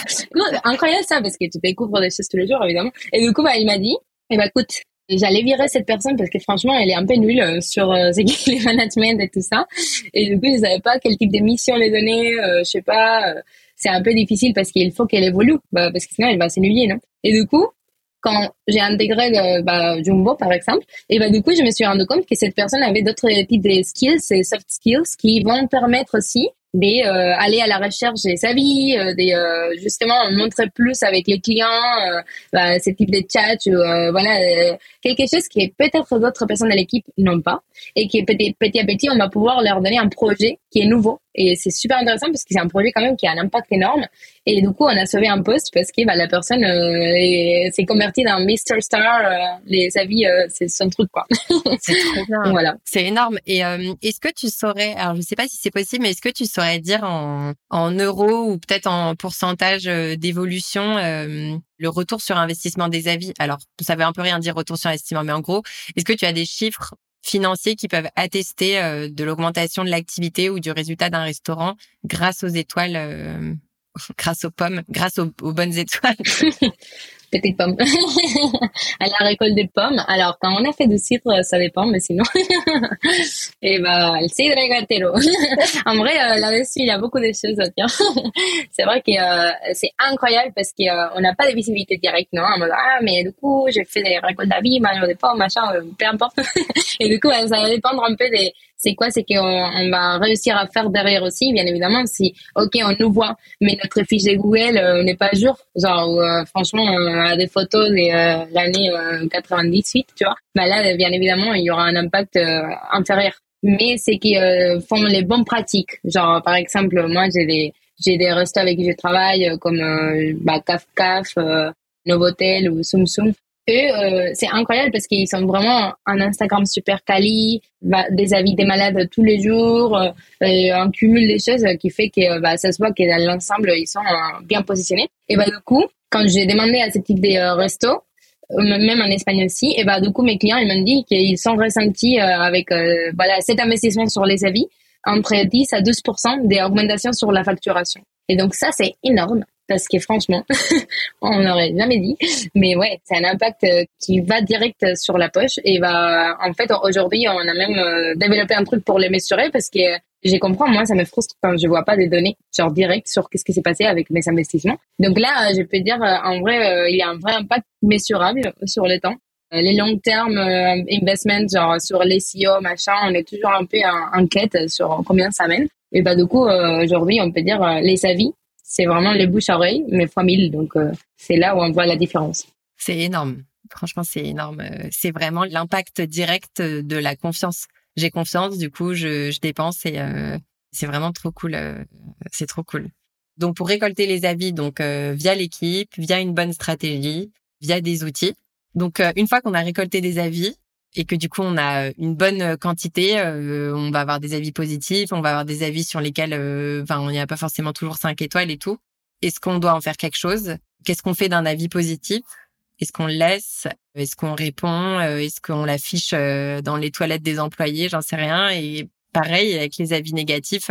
Incroyable ça parce que tu découvres des choses tous les jours évidemment et du coup bah il m'a dit eh bah écoute j'allais virer cette personne parce que franchement elle est un peu nulle euh, sur euh, les management et tout ça. Et du coup je savais pas quel type de mission les donner euh, je sais pas euh, c'est un peu difficile parce qu'il faut qu'elle évolue. Bah, parce que sinon elle va s'ennuyer non? Et du coup quand j'ai intégré bah, Jumbo par exemple, et bah du coup je me suis rendu compte que cette personne avait d'autres types de skills, et soft skills, qui vont permettre aussi d'aller euh, à la recherche des avis, euh, des euh, justement montrer plus avec les clients bah, ce type de chat, voilà quelque chose qui est peut-être d'autres personnes de l'équipe n'ont pas et qui petit, petit à petit on va pouvoir leur donner un projet qui est nouveau Et c'est super intéressant parce que c'est un projet quand même qui a un impact énorme. Et du coup, on a sauvé un poste parce que bah, la personne euh, s'est convertie dans Mr. Star. Euh, les avis, euh, c'est son truc, quoi. c'est trop bien. voilà. C'est énorme. Et est-ce que tu saurais, alors je sais pas si c'est possible, mais est-ce que tu saurais dire en, en euros ou peut-être en pourcentage d'évolution le retour sur investissement des avis? Alors, ça veut un peu rien dire retour sur investissement, mais en gros, est-ce que tu as des chiffres financiers qui peuvent attester euh, de l'augmentation de l'activité ou du résultat d'un restaurant grâce aux étoiles, euh, grâce aux pommes, grâce aux, aux bonnes étoiles. petites pommes. à la récolte des pommes. Alors, quand on a fait du cidre, ça dépend, mais sinon. et bah, le cidre gatero. en vrai, euh, là-dessus, il y a beaucoup de choses à dire. c'est vrai que euh, c'est incroyable parce qu'on euh, n'a pas de visibilité directe, non? On me dit, ah, mais du coup, j'ai fait des récoltes d'avis, des pommes, machin, peu importe. et du coup, ça va dépendre un peu des, c'est quoi C'est qu'on on va réussir à faire derrière aussi, bien évidemment, si, ok, on nous voit, mais notre fiche de Google euh, n'est pas jour. Genre, euh, franchement, on des photos de euh, l'année 98, tu vois. Bah là, bien évidemment, il y aura un impact inférieur. Mais c'est qu'ils font les bonnes pratiques. Genre, par exemple, moi, j'ai des j'ai des restos avec qui je travaille, comme bah, Caf Caf, Novotel ou Sum Sum eux, euh, c'est incroyable parce qu'ils sont vraiment un Instagram super quali, bah, des avis des malades tous les jours, euh, un cumul des choses qui fait que bah, ça se voit que dans l'ensemble, ils sont euh, bien positionnés. Et bah, du coup, quand j'ai demandé à ce type de euh, restos, même en Espagne aussi, et bah, du coup, mes clients, ils m'ont dit qu'ils sont ressentis avec voilà, cet investissement sur les avis entre 10 à 12% d'augmentation sur la facturation. Et donc ça, c'est énorme parce que franchement, on n'aurait jamais dit. Mais ouais, c'est un impact euh, qui va direct sur la poche. Et bah, en fait, aujourd'hui, on a même euh, développé un truc pour les mesurer parce que j'ai compris, moi, ça me frustre quand je vois pas des données, genre direct sur qu'est-ce qui s'est passé avec mes investissements. Donc là, je peux dire, euh, en vrai, il y a un vrai impact mesurable sur le temps. Les long term investments, genre sur les CEO, machin, on est toujours un peu en, quête sur combien ça mène. Et bah, du coup, aujourd'hui, on peut dire les avis c'est vraiment les bouches à oreille, mais fois mille. Donc, euh, c'est là où on voit la différence. C'est énorme. Franchement, c'est énorme. Euh, c'est vraiment l'impact direct de la confiance. J'ai confiance, du coup, je, je dépense et euh, c'est vraiment trop cool. c'est trop cool. Donc, pour récolter les avis, donc via l'équipe, via une bonne stratégie, via des outils. Donc, une fois qu'on a récolté des avis, et que du coup on a euh, une bonne euh, quantité, euh, on va avoir des avis positifs, on va avoir des avis sur lesquels, enfin, on n'y a pas forcément toujours cinq étoiles et tout. Est-ce qu'on doit en faire quelque chose? Qu'est-ce qu'on fait d'un avis positif? Est-ce qu'on le laisse? Est-ce qu'on répond? Est-ce qu'on l'affiche dans les toilettes des employés? J'en sais rien. Et pareil avec les avis négatifs,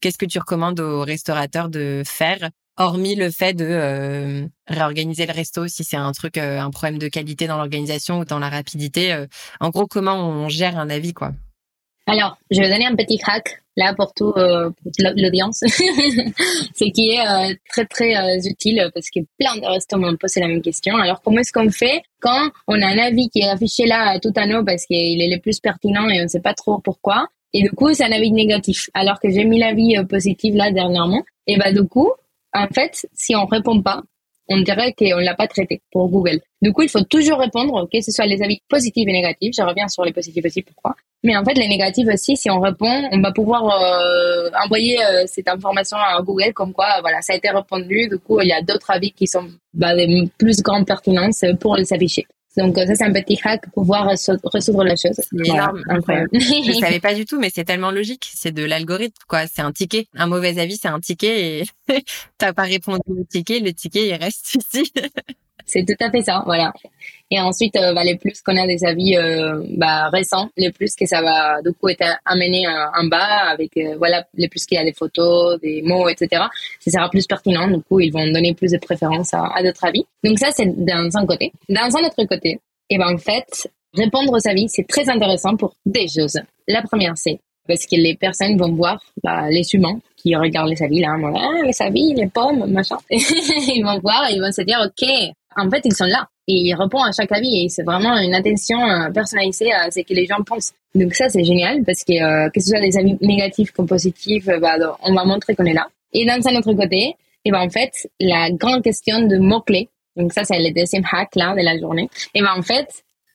qu'est-ce que tu recommandes aux restaurateurs de faire hormis le fait de euh, réorganiser le resto si c'est un truc, euh, un problème de qualité dans l'organisation ou dans la rapidité? Euh, en gros, comment on gère un avis, quoi? Alors, je vais donner un petit hack là pour tout l'audience, ce qui est très très utile parce que plein de restos m'ont posé la même question. Alors, comment est-ce qu'on fait quand on a un avis qui est affiché là tout à nous parce qu'il est le plus pertinent et on ne sait pas trop pourquoi? Et du coup, c'est un avis négatif. Alors que j'ai mis l'avis positif là dernièrement. Et bah, du coup, en fait, si on répond pas, on dirait qu'on l'a pas traité pour Google. Du coup, il faut toujours répondre, que ce soit les avis positifs et négatifs. Je reviens sur les positifs aussi, pourquoi. Mais en fait, les négatifs aussi, si on répond, on va pouvoir euh, envoyer euh, cette information à Google comme quoi, voilà, ça a été répondu. Du coup, il y a d'autres avis qui sont bah, de plus grande pertinence pour les afficher. Donc ça c'est un petit hack pour pouvoir résoudre la chose. C'est énorme, incroyable. je savais pas du tout, mais c'est tellement logique. C'est de l'algorithme, quoi. C'est un ticket. Un mauvais avis, c'est un ticket et t'as pas répondu au ticket, le ticket il reste ici. C'est tout à fait ça, voilà. Et ensuite, euh, bah, plus qu'on a des avis euh, bah, récents, les plus que ça va du coup être amené euh, en bas avec voilà les plus qu'il y a des photos, des mots, etc. Ça sera plus pertinent. Du coup, ils vont donner plus de préférence à, d'autres avis. Donc ça, c'est dans un côté. Dans un autre côté, et eh ben en fait, répondre aux avis, c'est très intéressant pour des choses. La première, c'est parce que les personnes vont voir bah, les humains qui regardent les avis là, ah, les avis, les pommes, machin. ils vont voir et ils vont se dire, ok, en fait, ils sont là et ils répondent à chaque avis et c'est vraiment une attention euh, personnalisée à ce que les gens pensent. Donc ça, c'est génial parce que euh, que ce soit des avis négatifs comme positifs, euh, bah, on va montrer qu'on est là. Et dans un autre côté, et eh ben en fait, la grande question de mots-clés, donc ça, c'est le deuxième hack là de la journée, et ben en fait,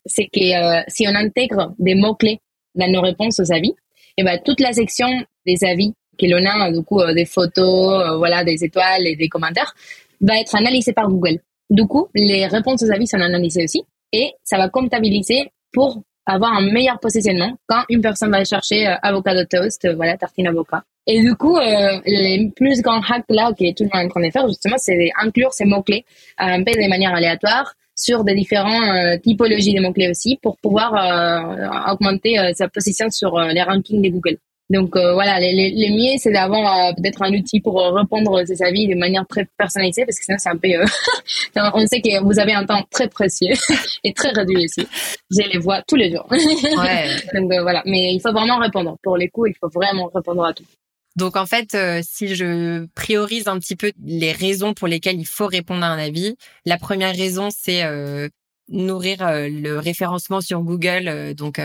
c'est que si on intègre des mots-clés dans nos réponses aux avis, et ben toute la section des avis que l'on a du coup des photos, voilà, des étoiles et des commentaires, va être analysé par Google. Du coup, les réponses aux avis sont analysées aussi et ça va comptabiliser pour avoir un meilleur positionnement quand une personne va chercher avocat de toast, voilà, tartine avocat. Et du coup, euh, les plus grands hacks là que tout le monde est en train de faire, justement, c'est d'inclure ces mots-clés un peu de manière aléatoire sur des différentes euh, typologies de mots-clés aussi pour pouvoir euh, augmenter euh, sa position sur les rankings de Google. Donc voilà, les, les, les mieux, c'est d'avoir peut-être un outil pour répondre à ses avis de manière très personnalisée parce que sinon c'est un peu... on sait que vous avez un temps très précieux et très réduit aussi. Je les vois tous les jours. Ouais. Donc voilà, mais il faut vraiment répondre. Pour les coups, il faut vraiment répondre à tout. Donc en fait, euh, si je priorise un petit peu les raisons pour lesquelles il faut répondre à un avis, la première raison c'est euh, nourrir euh, le référencement sur Google. donc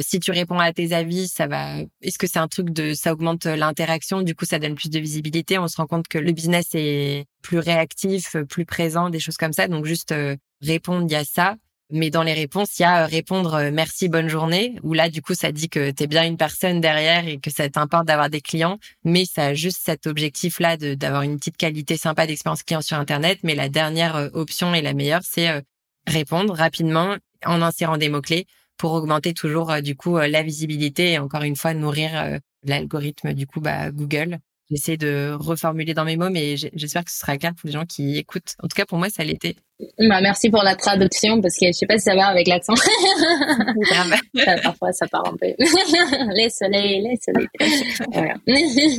si tu réponds à tes avis, ça va. Est-ce que c'est un truc de ça augmente l'interaction? Du coup, ça donne plus de visibilité. On se rend compte que le business est plus réactif, plus présent, des choses comme ça. Donc juste répondre, il y a ça. Mais dans les réponses, il y a euh, répondre euh, merci, bonne journée, où là, du coup, ça dit que tu es bien une personne derrière et que ça t'importe d'avoir des clients, mais ça a juste cet objectif-là d'avoir une petite qualité sympa d'expérience client sur Internet. Mais la dernière euh, option et la meilleure, c'est répondre rapidement en insérant des mots-clés pour augmenter toujours, du coup, la visibilité et encore une fois, nourrir l'algorithme, du coup, bah, Google J'essaie de reformuler dans mes mots, mais j'espère que ce sera clair pour les gens qui écoutent. En tout cas, pour moi, ça l'était. Bah, merci pour la traduction, parce que je sais pas si ça va avec l'accent. parfois, ça part un peu. les soleils, les soleils.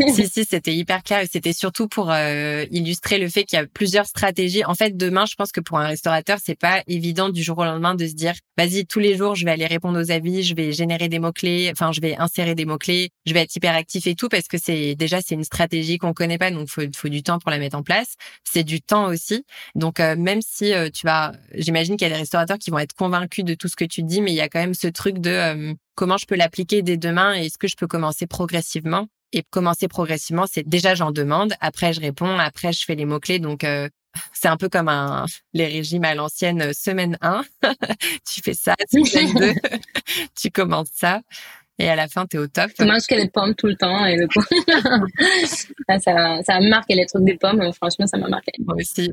si, si, c'était hyper clair. C'était surtout pour euh, illustrer le fait qu'il y a plusieurs stratégies. En fait, demain, je pense que pour un restaurateur, c'est pas évident du jour au lendemain de se dire, vas-y, tous les jours, je vais aller répondre aux avis, je vais générer des mots-clés, enfin, je vais insérer des mots-clés, je vais être hyper actif et tout, parce que c'est déjà, c'est une stratégie qu'on connaît pas, donc faut, faut du temps pour la mettre en place. C'est du temps aussi. Donc, euh, même si euh, tu vas, j'imagine qu'il y a des restaurateurs qui vont être convaincus de tout ce que tu dis, mais il y a quand même ce truc de euh, comment je peux l'appliquer dès demain et est-ce que je peux commencer progressivement? Et commencer progressivement, c'est déjà j'en demande, après je réponds, après je fais les mots-clés. Donc, c'est un peu comme un, les régimes à l'ancienne, semaine 1, tu fais ça, semaine 2, tu commences ça. Et à la fin, t'es au top. Tu manges que des pommes tout le temps et coup, ça, ça a marqué les trucs des pommes. Franchement, ça m'a marqué. Moi aussi.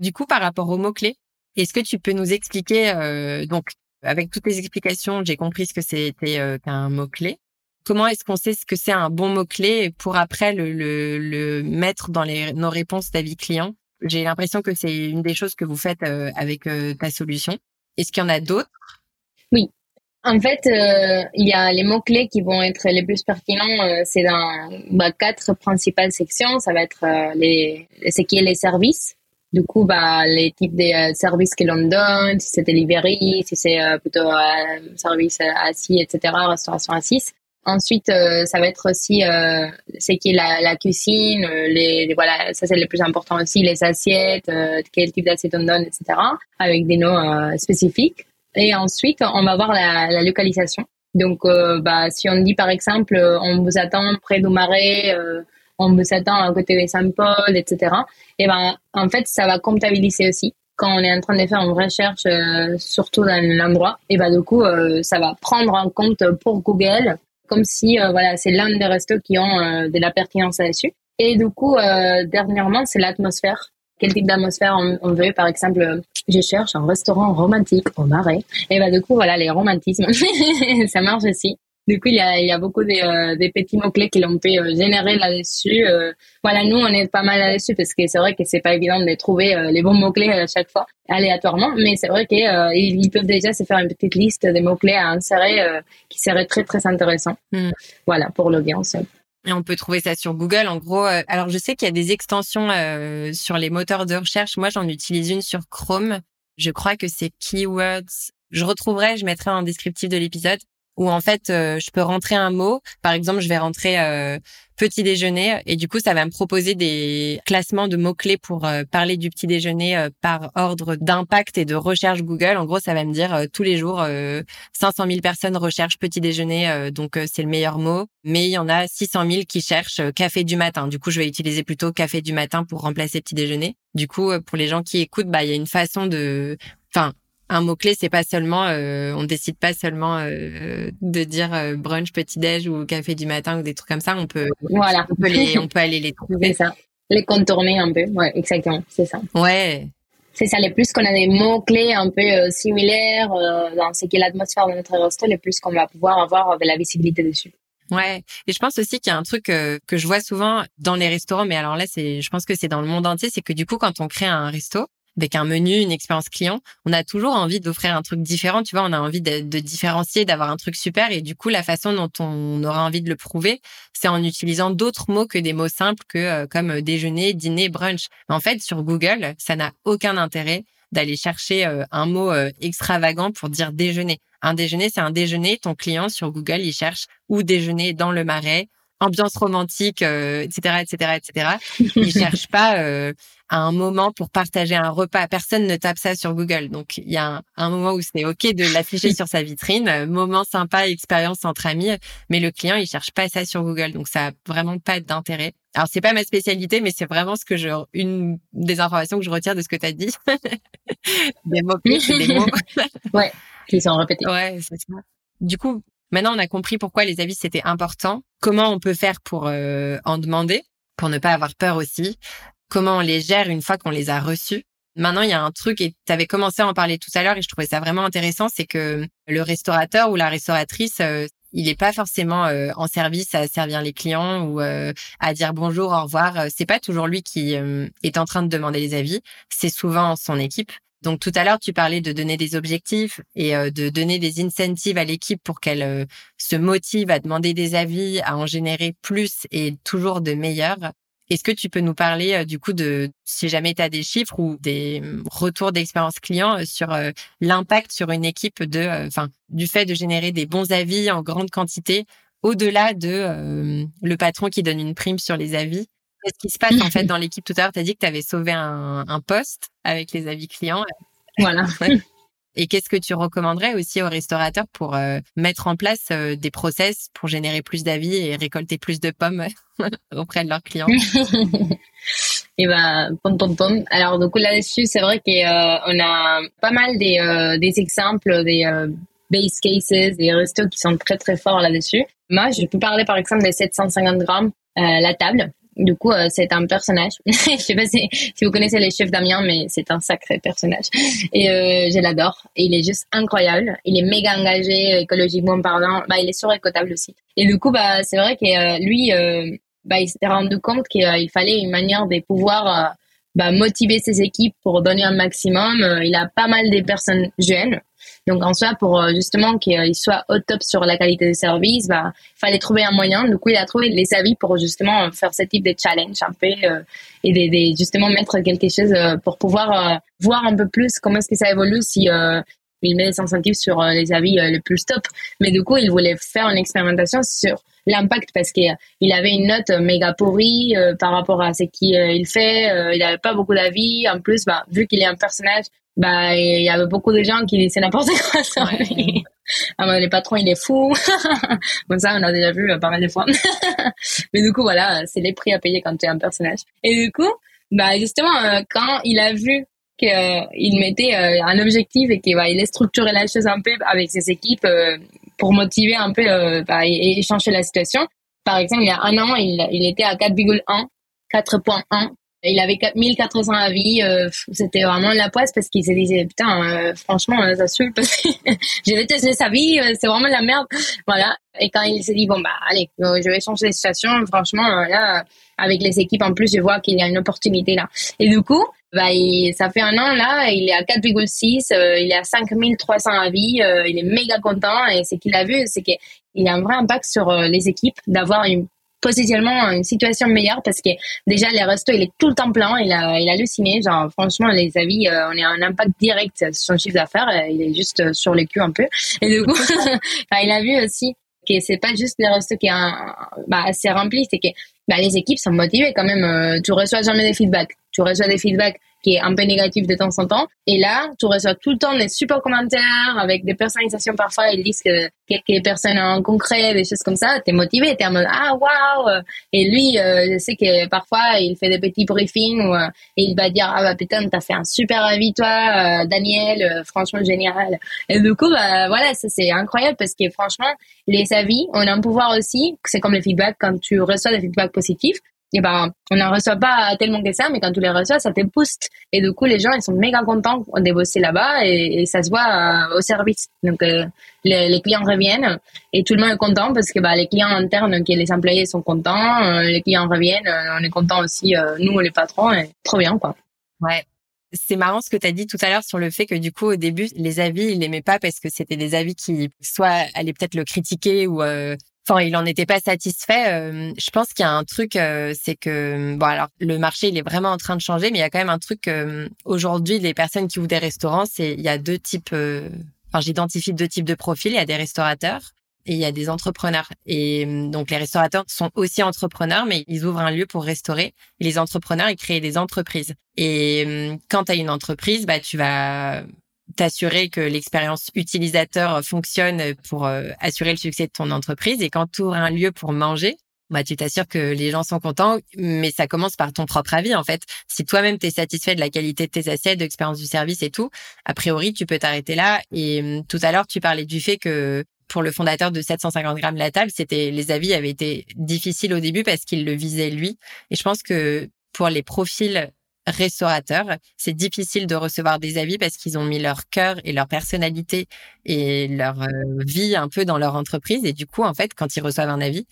Du coup, par rapport aux mots-clés, est-ce que tu peux nous expliquer, euh, donc, avec toutes les explications, j'ai compris ce que c'était euh, qu'un mot-clé. Comment est-ce qu'on sait ce que c'est un bon mot-clé pour après le, mettre dans nos réponses d'avis client J'ai l'impression que c'est une des choses que vous faites euh, avec ta solution. Est-ce qu'il y en a d'autres? Oui, en fait, il y a les mots-clés qui vont être les plus pertinents. C'est dans bah, quatre principales sections. Ça va être les, ce qui est les services. Du coup, bah, les types de services que l'on donne, si c'est delivery, si c'est plutôt service assis, etc., restauration assise. Ensuite, ça va être aussi ce qui est la, cuisine, les, voilà, ça c'est le plus important aussi, les assiettes, quel type d'assiette on donne, etc., avec des noms spécifiques. Et ensuite, on va voir la, la localisation. Donc, euh, bah, si on dit par exemple, euh, on vous attend près du Marais, euh, on attend à côté de Saint-Paul, etc. Et ben, en fait, ça va comptabiliser aussi quand on est en train de faire une recherche, surtout dans l'endroit. Et ben, du coup, ça va prendre en compte pour Google, comme si voilà, c'est l'un des restos qui ont de la pertinence là-dessus. Et du coup, dernièrement, c'est l'atmosphère quel type d'atmosphère on, veut? Par exemple, je cherche un restaurant romantique au Marais. Et bah du coup, voilà, les romantismes, ça marche aussi. Du coup, il y a, il y a beaucoup de, euh, petits mots-clés qui l'on peut euh, générer là-dessus. Euh, voilà, nous, on est pas mal là-dessus parce que c'est vrai que c'est pas évident de trouver les bons mots-clés à chaque fois, aléatoirement. Mais c'est vrai qu'ils ils peuvent déjà se faire une petite liste des mots-clés à insérer qui serait très, très intéressant. Hmm. Voilà, pour l'audience. Et on peut trouver ça sur Google. En gros, euh, alors je sais qu'il y a des extensions euh, sur les moteurs de recherche. Moi, j'en utilise une sur Chrome. Je crois que c'est Keywords. Je retrouverai, je mettrai un descriptif de l'épisode où en fait euh, je peux rentrer un mot. Par exemple, je vais rentrer euh, petit déjeuner et du coup ça va me proposer des classements de mots clés pour euh, parler du petit déjeuner par ordre d'impact et de recherche Google. En gros, ça va me dire tous les jours 500 000 personnes recherchent petit déjeuner, donc c'est le meilleur mot. Mais il y en a 600 000 qui cherchent café du matin. Du coup, je vais utiliser plutôt café du matin pour remplacer petit déjeuner. Du coup, pour les gens qui écoutent, bah il y a une façon de, enfin un mot clé, c'est pas seulement, euh, on décide pas seulement euh, de dire euh, brunch, petit déj ou café du matin ou des trucs comme ça. On peut, voilà, on peut, les, on peut aller les trouver. C'est ça, les contourner un peu. Ouais, exactement, c'est ça. Ouais. C'est ça, les plus qu'on a des mots clés un peu similaires dans ce qui est l'atmosphère de notre resto, les plus qu'on va pouvoir avoir de la visibilité dessus. Ouais, et je pense aussi qu'il y a un truc que je vois souvent dans les restaurants, mais alors là, c'est, je pense que c'est dans le monde entier, c'est que du coup, quand on crée un resto, avec un menu, une expérience client, on a toujours envie d'offrir un truc différent. Tu vois, on a envie de, différencier, d'avoir un truc super. Et du coup, la façon dont on aura envie de le prouver, c'est en utilisant d'autres mots que des mots simples que euh, comme euh, déjeuner, dîner, brunch. en fait, sur Google, ça n'a aucun intérêt d'aller chercher euh, un mot extravagant pour dire déjeuner. Un déjeuner, c'est un déjeuner. Ton client sur Google, il cherche où déjeuner dans le marais, ambiance romantique, etc., etc., etc. Il cherche pas euh, à un moment pour partager un repas. Personne ne tape ça sur Google. Donc il y a un, moment où c'est ok de l'afficher sur sa vitrine, euh, moment sympa, expérience entre amis. Mais le client il cherche pas ça sur Google, donc ça a vraiment pas d'intérêt. Alors c'est pas ma spécialité, mais c'est vraiment ce que je une des informations que je retire de ce que tu as dit. des mots des mots. ouais, qui sont répétés. Ouais, c'est ça. Du coup, Maintenant, on a compris pourquoi les avis c'était important. Comment on peut faire pour euh, en demander, pour ne pas avoir peur aussi? Comment on les gère une fois qu'on les a reçus? Maintenant, il y a un truc, et tu avais commencé à en parler tout à l'heure, et je trouvais ça vraiment intéressant, c'est que le restaurateur ou la restauratrice, euh, il n'est pas forcément euh, en service à servir les clients ou à dire bonjour, au revoir. C'est pas toujours lui qui est en train de demander les avis. C'est souvent son équipe. Donc tout à l'heure, tu parlais de donner des objectifs et euh, de donner des incentives à l'équipe pour qu'elle euh, se motive à demander des avis, à en générer plus et toujours de meilleurs. Est-ce que tu peux nous parler euh, du coup de si jamais tu as des chiffres ou des mm, retours d'expérience client sur l'impact sur une équipe de enfin du fait de générer des bons avis en grande quantité au-delà de le patron qui donne une prime sur les avis? Qu'est-ce qui se passe en fait dans l'équipe tout à l'heure? Tu as dit que tu avais sauvé un, un, poste avec les avis clients. Voilà. Et qu'est-ce que tu recommanderais aussi aux restaurateurs pour euh, mettre en place euh, des process pour générer plus d'avis et récolter plus de pommes auprès de leurs clients? Et eh ben, pom pom pom. Alors du coup là-dessus, c'est vrai qu'on euh, a pas mal des, des exemples, des base cases, des restos qui sont très très forts là-dessus. Moi, je peux parler par exemple des 750 grammes la table. Du coup, euh, c'est un personnage. je sais pas si, vous connaissez les chefs d'Amiens, mais c'est un sacré personnage. Et euh, je l'adore. Il est juste incroyable. Il est méga engagé écologiquement parlant. Bah, il est surécotable aussi. Et du coup, bah, c'est vrai que euh, lui, bah, il s'était rendu compte qu'il fallait une manière de pouvoir bah, motiver ses équipes pour donner un maximum. il a pas mal de personnes jeunes donc en soi, pour euh, justement qu'il soit au top sur la qualité de service, bah, il fallait trouver un moyen. Du coup, il a trouvé les avis pour justement faire ce type de challenge un peu euh, et de, justement mettre quelque chose euh, pour pouvoir voir un peu plus comment est-ce que ça évolue si il met des incentives sur les avis les plus top. Mais du coup, il voulait faire une expérimentation sur l'impact parce qu'il avait une note méga pourrie par rapport à ce qu'il fait. il n'avait pas beaucoup d'avis. En plus, bah, vu qu'il est un personnage bah il y avait beaucoup de gens qui disaient n'importe quoi sur lui. Ah, les patrons il est fou. Comme ça on a déjà vu euh, pas mal de fois. Mais du coup voilà, c'est les prix à payer quand tu es un personnage. Et du coup, bah justement euh, quand il a vu qu'il euh, mettait un objectif et qu'il bah, il structuré la chose un peu avec ses équipes pour motiver un peu bah, et, et, changer la situation. Par exemple, il y a un an, il, il était à 4,1 4.1 il avait 4400 avis, euh, c'était vraiment la poisse parce qu'il se disait putain, euh, franchement, euh, ça suit parce que j'ai détesté sa vie, c'est vraiment la merde. Voilà. Et quand il s'est dit bon bah allez, je vais changer de situation, franchement là, avec les équipes en plus, je vois qu'il y a une opportunité là. Et du coup, bah ça fait un an là, il est à 4,6, il est à 5300 avis, il est méga content et ce qu'il a vu, c'est qu'il a un vrai impact sur les équipes d'avoir une potentiellement une situation meilleure parce que déjà les restos il est tout le temps plein il a il a halluciné. Genre franchement les avis euh, on a un impact direct sur son chiffre d'affaires euh, il est juste euh, sur les culs un peu. Et du coup il a vu aussi que c'est pas juste les restos qui est bah, assez rempli c'est que bah, les équipes sont motivées quand même tu reçois jamais des feedbacks. Tu reçois des feedbacks qui est un peu négatif de temps en temps. Et là, tu reçois tout le temps des super commentaires avec des personnalisations. Parfois, ils disent que quelques personnes en concret, des choses comme ça. T'es motivé, t'es en mode ah waouh. Et lui, euh, je sais que parfois, il fait des petits briefings où euh, il va dire ah bah putain, t'as fait un super avis toi, euh, Daniel, franchement génial. Et du coup, bah voilà, ça c'est incroyable parce que franchement, les avis, on a un pouvoir aussi. C'est comme le feedback quand tu reçois des feedbacks positifs et ben on n'en reçoit pas tellement que ça mais quand tu les reçois ça te booste. Et du coup les gens ils sont méga contents de bosser là-bas et, ça se voit euh, au service. Donc euh, les, clients reviennent et tout le monde est content parce que bah, les clients internes qui les employés sont contents euh, les clients reviennent on est content aussi nous les patrons et trop bien quoi. Ouais. C'est marrant ce que tu as dit tout à l'heure sur le fait que du coup au début les avis il n'aimait pas parce que c'était des avis qui soit allaient peut-être le critiquer ou enfin il en était pas satisfait. Euh, je pense qu'il y a un truc, euh, c'est que bon alors le marché il est vraiment en train de changer, mais il y a quand même un truc euh, aujourd'hui les personnes qui ouvrent des restaurants, c'est il y a deux types. enfin j'identifie deux types de profils. Il y a des restaurateurs et il y a des entrepreneurs. Et donc les restaurateurs sont aussi entrepreneurs, mais ils ouvrent un lieu pour restaurer. Les entrepreneurs, ils créent des entreprises. Et quand tu as une entreprise, bah tu vas t'assurer que l'expérience utilisateur fonctionne pour euh, assurer le succès de ton entreprise. Et quand tu ouvres un lieu pour manger, bah, tu t'assures que les gens sont contents, mais ça commence par ton propre avis, en fait. Si toi-même, tu es satisfait de la qualité de tes assiettes, de l'expérience du service et tout, a priori, tu peux t'arrêter là. Et hum, tout à l'heure, tu parlais du fait que pour le fondateur de 750 grammes la table, c'était les avis avaient été difficiles au début parce qu'il le visait lui. Et je pense que pour les profils restaurateurs, c'est difficile de recevoir des avis parce qu'ils ont mis leur cœur et leur personnalité et leur euh, vie un peu dans leur entreprise. Et du coup, en fait, quand ils reçoivent un avis,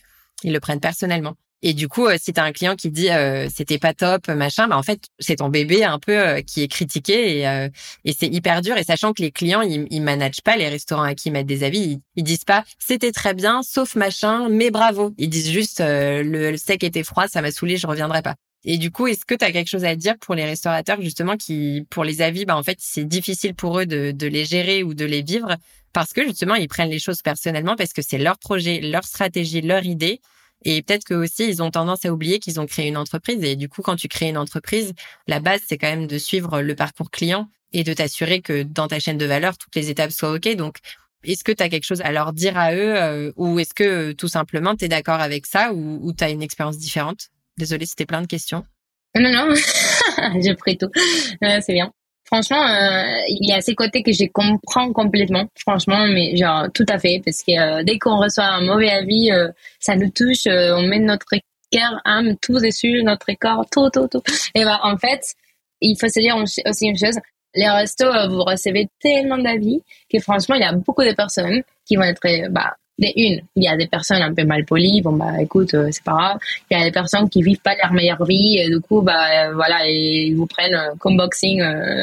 ils le prennent personnellement. Et du coup, euh, si tu as un client qui dit euh, c'était pas top, machin, bah en fait, c'est ton bébé un peu qui est critiqué et, et c'est hyper dur. Et sachant que les clients, ils, ils managent pas les restaurants à qui ils mettent des avis, ils, ils disent pas c'était très bien, sauf machin, mais bravo. Ils disent juste le, le steak était froid, ça m'a saoulé, je reviendrai pas. Et du coup, est-ce que tu as quelque chose à dire pour les restaurateurs justement qui, pour les avis, bah en fait, c'est difficile pour eux de, de, les gérer ou de les vivre parce que justement, ils prennent les choses personnellement parce que c'est leur projet, leur stratégie, leur idée. Et peut-être que aussi, ils ont tendance à oublier qu'ils ont créé une entreprise. Et du coup, quand tu crées une entreprise, la base, c'est quand même de suivre le parcours client et de t'assurer que dans ta chaîne de valeur, toutes les étapes soient OK. Donc, est-ce que tu as quelque chose à leur dire à eux euh, ou est-ce que tout simplement tu es d'accord avec ça ou, ou tu as une expérience différente? Désolée, c'était plein de questions. Non, non, j'ai pris tout. c'est bien. Franchement, euh, il y a ces côtés que je comprends complètement, franchement, mais genre tout à fait, parce que euh, dès qu'on reçoit un mauvais avis, euh, ça nous touche, on met notre cœur, âme, tout dessus, notre corps, tout, tout, tout. Et bah en fait, il faut se dire aussi une chose, les restos, vous recevez tellement d'avis que franchement, il y a beaucoup de personnes qui vont être bah, des une, il y a des personnes un peu mal polies, bon bah écoute, euh, c'est pas grave. Il y a des personnes qui vivent pas leur meilleure vie, et du coup bah euh, voilà, ils vous prennent euh, comme boxing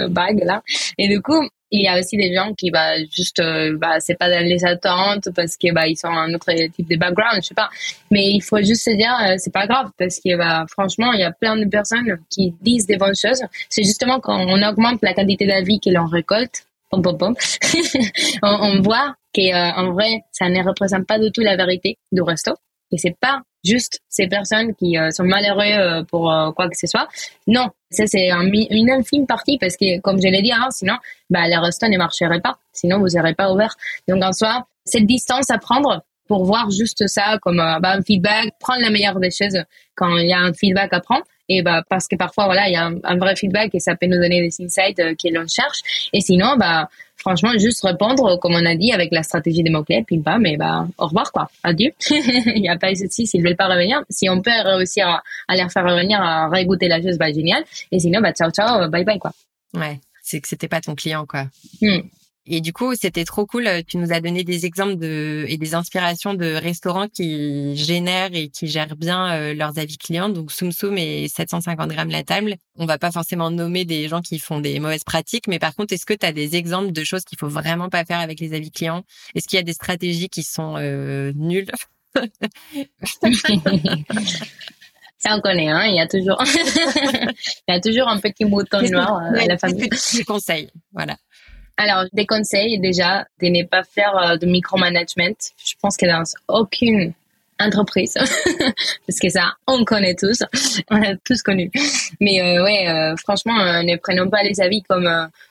bag là. Et du coup, il y a aussi des gens qui bah juste bah c'est pas dans les attentes parce que bah ils sont un autre type de background, je sais pas. Mais il faut juste se dire c'est pas grave parce que bah franchement, il y a plein de personnes qui disent des bonnes choses. C'est justement quand on augmente la qualité de la vie que l'on récolte on, voit qu'en euh, vrai, ça ne représente pas du tout la vérité du resto. Et c'est pas juste ces personnes qui euh, sont malheureuses euh, pour quoi que ce soit. Non, ça c'est une infime partie parce que, comme je l'ai dit sinon, bah, le resto ne marcherait pas. Sinon, vous n'aurez pas ouvert. Donc, en soi, cette distance à prendre pour voir juste ça comme bah, un feedback, prendre la meilleure des choses quand il y a un feedback à prendre et bah parce que parfois voilà il y a un, vrai feedback et ça peut nous donner des insights euh, que l'on cherche. Et sinon bah franchement juste répondre comme on a dit avec la stratégie des mots clés puis pas mais bah au revoir quoi. Adieu. Il n'y a pas de souci. S'ils veulent pas revenir si on peut réussir à, à les faire revenir à régoûter la chose bah génial. Et sinon bah ciao ciao bye bye quoi. Ouais. C'est que c'était pas ton client quoi. Hmm. Et du coup, c'était trop cool. Tu nous as donné des exemples de, et des inspirations de restaurants qui génèrent et qui gèrent bien euh, leurs avis clients. Donc, Soum Soum et 750 grammes la table. On va pas forcément nommer des gens qui font des mauvaises pratiques, mais par contre, est-ce que tu as des exemples de choses qu'il faut vraiment pas faire avec les avis clients? Est-ce qu'il y a des stratégies qui sont euh, nulles? Ça, on connaît, hein. Il y a toujours, il y a toujours un petit mouton noir euh, à la famille. Des conseils, voilà. Alors, des conseils déjà de ne pas faire euh, de micromanagement. Je pense que dans aucune entreprise. Parce que ça on connaît tous. On a tous connu. Mais euh, ouais euh, franchement euh, ne prenons pas les avis comme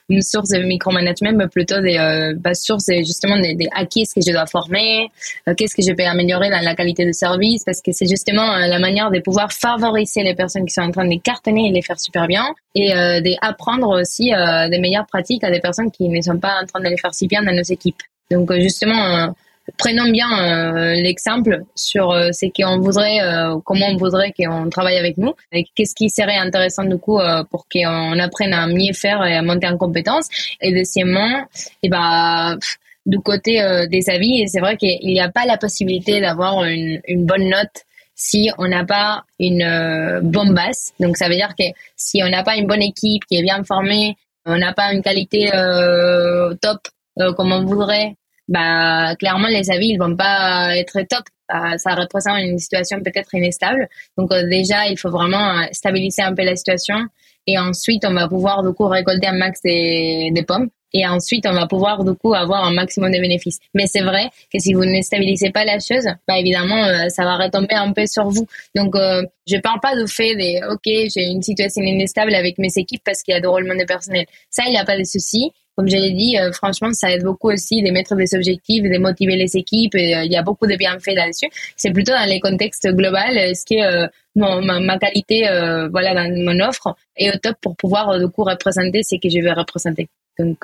une source de micromanagement mais plutôt des bah, sources justement des, des à qui est-ce que je dois former qu'est-ce que je peux améliorer dans la qualité de service parce que c'est justement la manière de pouvoir favoriser les personnes qui sont en train de cartonner et les faire super bien et d'apprendre aussi des meilleures pratiques à des personnes qui ne sont pas en train de les faire si bien dans nos équipes. Donc justement prenons bien euh, l'exemple sur euh, ce qu'on voudrait, euh, comment on voudrait qu'on travaille avec nous, et qu'est-ce qui serait intéressant du coup pour qu'on apprenne à mieux faire et à monter en compétences. Et deuxièmement, et eh ben du côté des avis, c'est vrai qu'il n'y a pas la possibilité d'avoir une, une bonne note si on n'a pas une bonne base. Donc ça veut dire que si on n'a pas une bonne équipe qui est bien formée, on n'a pas une qualité top comme on voudrait bah clairement les avis ils vont pas être top. Ça, ça représente une situation peut-être inestable. Donc euh, déjà il faut vraiment euh, stabiliser un peu la situation et ensuite on va pouvoir du coup récolter un max des, des pommes et ensuite on va pouvoir du coup avoir un maximum de bénéfices. Mais c'est vrai que si vous ne stabilisez pas la chose, bah évidemment euh, ça va retomber un peu sur vous. Donc euh, je parle pas du fait de ok j'ai une situation inestable avec mes équipes parce qu'il y a de roulement de personnel. Ça il n'y a pas de souci comme je l'ai dit, euh, franchement, ça aide beaucoup aussi de mettre des objectifs, de motiver les équipes. Et, euh, il y a beaucoup de bienfaits là-dessus. C'est plutôt dans les contextes globaux, ce qui est euh, ma, ma, qualité, voilà, dans mon offre est au top pour pouvoir du coup représenter ce que je veux représenter. Donc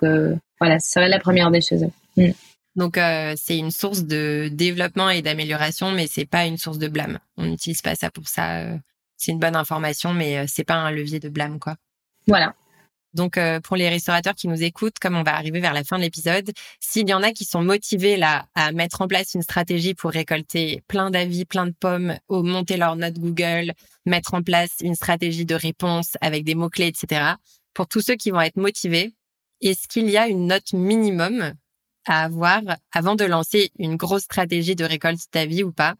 voilà, ce serait la première des choses. Mm. Donc c'est une source de développement et d'amélioration, mais c'est pas une source de blâme. On n'utilise pas ça pour ça. c'est une bonne information, mais c'est pas un levier de blâme, quoi. Voilà. Donc, euh, pour les restaurateurs qui nous écoutent, comme on va arriver vers la fin de l'épisode, s'il y en a qui sont motivés là à mettre en place une stratégie pour récolter plein d'avis, plein de pommes, ou monter leur note Google, mettre en place une stratégie de réponse avec des mots-clés, etc. Pour tous ceux qui vont être motivés, est-ce qu'il y a une note minimum à avoir avant de lancer une grosse stratégie de récolte d'avis ou pas?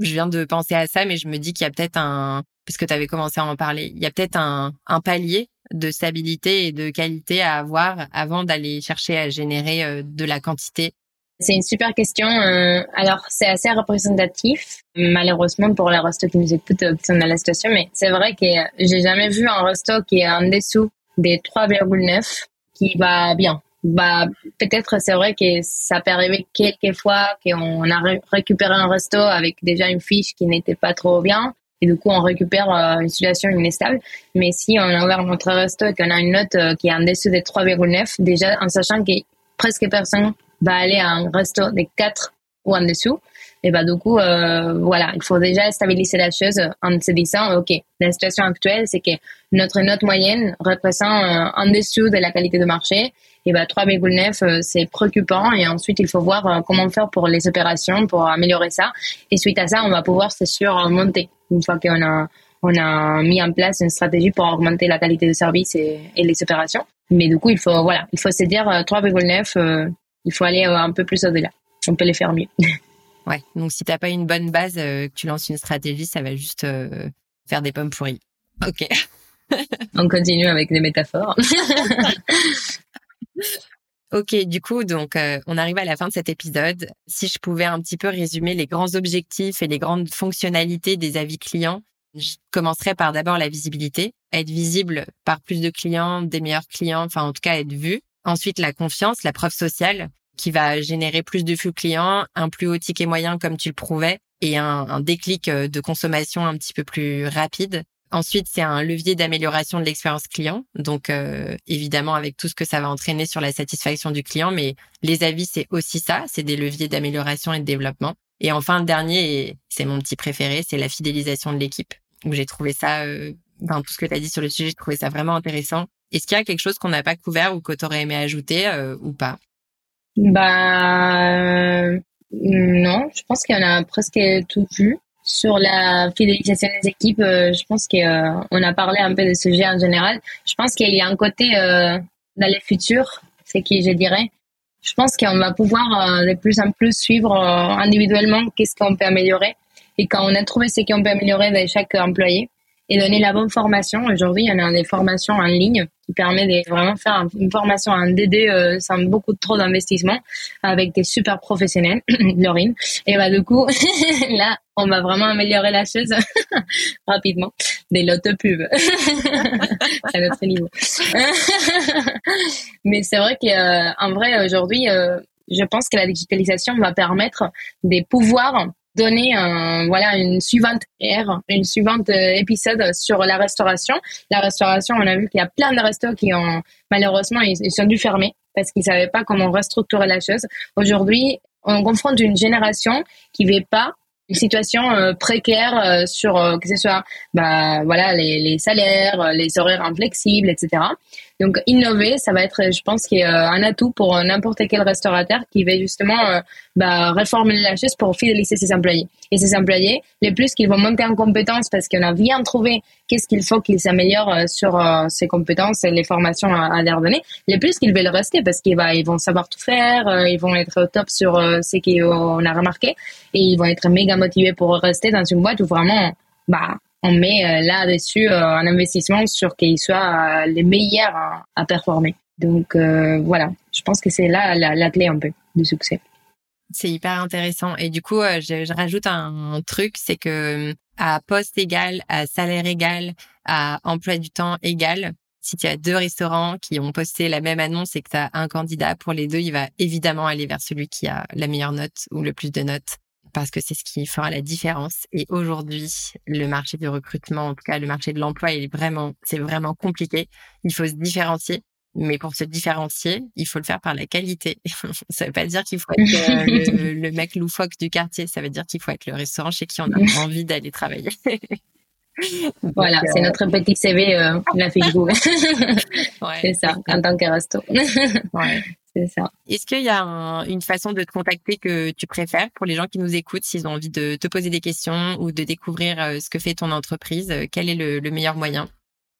Je viens de penser à ça, mais je me dis qu'il y a peut-être un, puisque tu avais commencé à en parler, il y a peut-être un, un palier de stabilité et de qualité à avoir avant d'aller chercher à générer euh, de la quantité? C'est une super question. Euh, alors, c'est assez représentatif, malheureusement pour les restos qui nous écoutent, euh, qui sont dans la situation, mais c'est vrai que j'ai jamais vu un resto qui est en dessous des 3,9 qui va bien. Bah, peut-être c'est vrai que ça peut arriver quelques fois qu'on a récupéré un resto avec déjà une fiche qui n'était pas trop bien et du coup on récupère euh, une situation inestable. Mais si on a ouvert notre resto et qu'on a une note euh, qui est en dessous de 3,9, déjà en sachant que presque personne va aller à un resto de 4 ou en dessous, et bah du coup euh, voilà, il faut déjà stabiliser la chose en se disant ok, la situation actuelle c'est que notre note moyenne représente en dessous de la qualité de marché et bah 3,9 euh, c'est préoccupant. Et ensuite il faut voir euh, comment faire pour les opérations pour améliorer ça. Et suite à ça on va pouvoir c'est sûr monter. Une fois qu'on a on a mis en place une stratégie pour augmenter la qualité de service et, et les opérations. Mais du coup il faut voilà il faut se dire 3,9 euh, il faut aller un peu plus au-delà. On peut les faire mieux. Ouais. Donc si t'as pas une bonne base que tu lances une stratégie ça va juste faire des pommes pourries. Ok. On continue avec des métaphores Ok, du coup, donc euh, on arrive à la fin de cet épisode. Si je pouvais un petit peu résumer les grands objectifs et les grandes fonctionnalités des avis clients, je commencerai par d'abord la visibilité, être visible par plus de clients, des meilleurs clients, enfin en tout cas être vu. Ensuite, la confiance, la preuve sociale, qui va générer plus de flux clients, un plus haut ticket moyen comme tu le prouvais, et un, déclic de consommation un petit peu plus rapide. Ensuite, c'est un levier d'amélioration de l'expérience client. Donc, euh, évidemment, avec tout ce que ça va entraîner sur la satisfaction du client, mais les avis, c'est aussi ça. C'est des leviers d'amélioration et de développement. Et enfin, le dernier, et c'est mon petit préféré, c'est la fidélisation de l'équipe. Où j'ai trouvé ça, euh, tout ce que tu as dit sur le sujet, j'ai trouvé ça vraiment intéressant. Est-ce qu'il y a quelque chose qu'on n'a pas couvert ou que tu aurais aimé ajouter euh, ou pas? Bah non, je pense qu'il y en a presque tout vu. Sur la fidélisation des équipes, euh, je pense qu'on euh, a parlé un peu de ce sujet en général. Je pense qu'il y a un côté euh, dans le futur, c'est qui je dirais. Je pense qu'on va pouvoir de plus en plus suivre individuellement qu'est-ce qu'on peut améliorer. Et quand on a trouvé ce qu'on peut améliorer dans chaque employé, et donner la bonne formation. Aujourd'hui, il y en a des formations en ligne qui permet de vraiment faire une formation en DD euh, sans beaucoup trop d'investissement avec des super professionnels, Laurine. Et bah du coup, là, on va vraiment améliorer la chose rapidement. Des lots de pub à notre niveau. Mais c'est vrai qu'en euh, vrai, aujourd'hui, euh, je pense que la digitalisation va permettre des pouvoirs donner un, voilà une suivante ère, une suivante euh, épisode sur la restauration. La restauration, on a vu qu'il y a plein de restos qui ont malheureusement ils, sont dû fermer parce qu'ils savaient pas comment restructurer la chose. Aujourd'hui, on confronte une génération qui veut pas une situation euh, précaire euh, sur que ce soit bah voilà les, les salaires, les horaires inflexibles, etc. Donc innover, ça va être, je pense, qui un atout pour n'importe quel restaurateur qui veut justement bah, réformer la chose pour fidéliser ses employés. Et ses employés, les plus qu'ils vont monter en compétences parce qu'on a bien trouvé qu'est-ce qu'il faut qu'ils s'améliorent euh, sur euh, ses compétences et les formations à, leur donner, les plus qu'ils veulent rester parce qu'ils ils vont savoir tout faire, euh, ils vont être au top sur ce qu'on a remarqué et ils vont être méga motivés pour rester dans une boîte où vraiment, bah, on met là-dessus un investissement sur qu'ils soient les meilleurs à, performer. Donc voilà, je pense que c'est là la, clé un peu du succès. C'est hyper intéressant. Et du coup, euh, je, rajoute un, truc, c'est que euh, à poste égal, à salaire égal, à emploi du temps égal, si tu as deux restaurants qui ont posté la même annonce et que tu as un candidat, pour les deux, il va évidemment aller vers celui qui a la meilleure note ou le plus de notes parce que c'est ce qui fera la différence. Et aujourd'hui, le marché du recrutement, en tout cas le marché de l'emploi, il est vraiment, c'est vraiment compliqué. Il faut se différencier. Mais pour se différencier, il faut le faire par la qualité. ça veut pas dire qu'il faut être euh, le, mec loufoque du quartier. Ça veut dire qu'il faut être le restaurant chez qui on a envie d'aller travailler. voilà, c'est euh, notre petit CV, euh, la Facebook. ouais, c'est ça, en tant que resto. ouais. C'est ça. Est-ce qu'il y a une façon de te contacter que tu préfères pour les gens qui nous écoutent, s'ils ont envie de te poser des questions ou de découvrir ce que fait ton entreprise Quel est le meilleur moyen?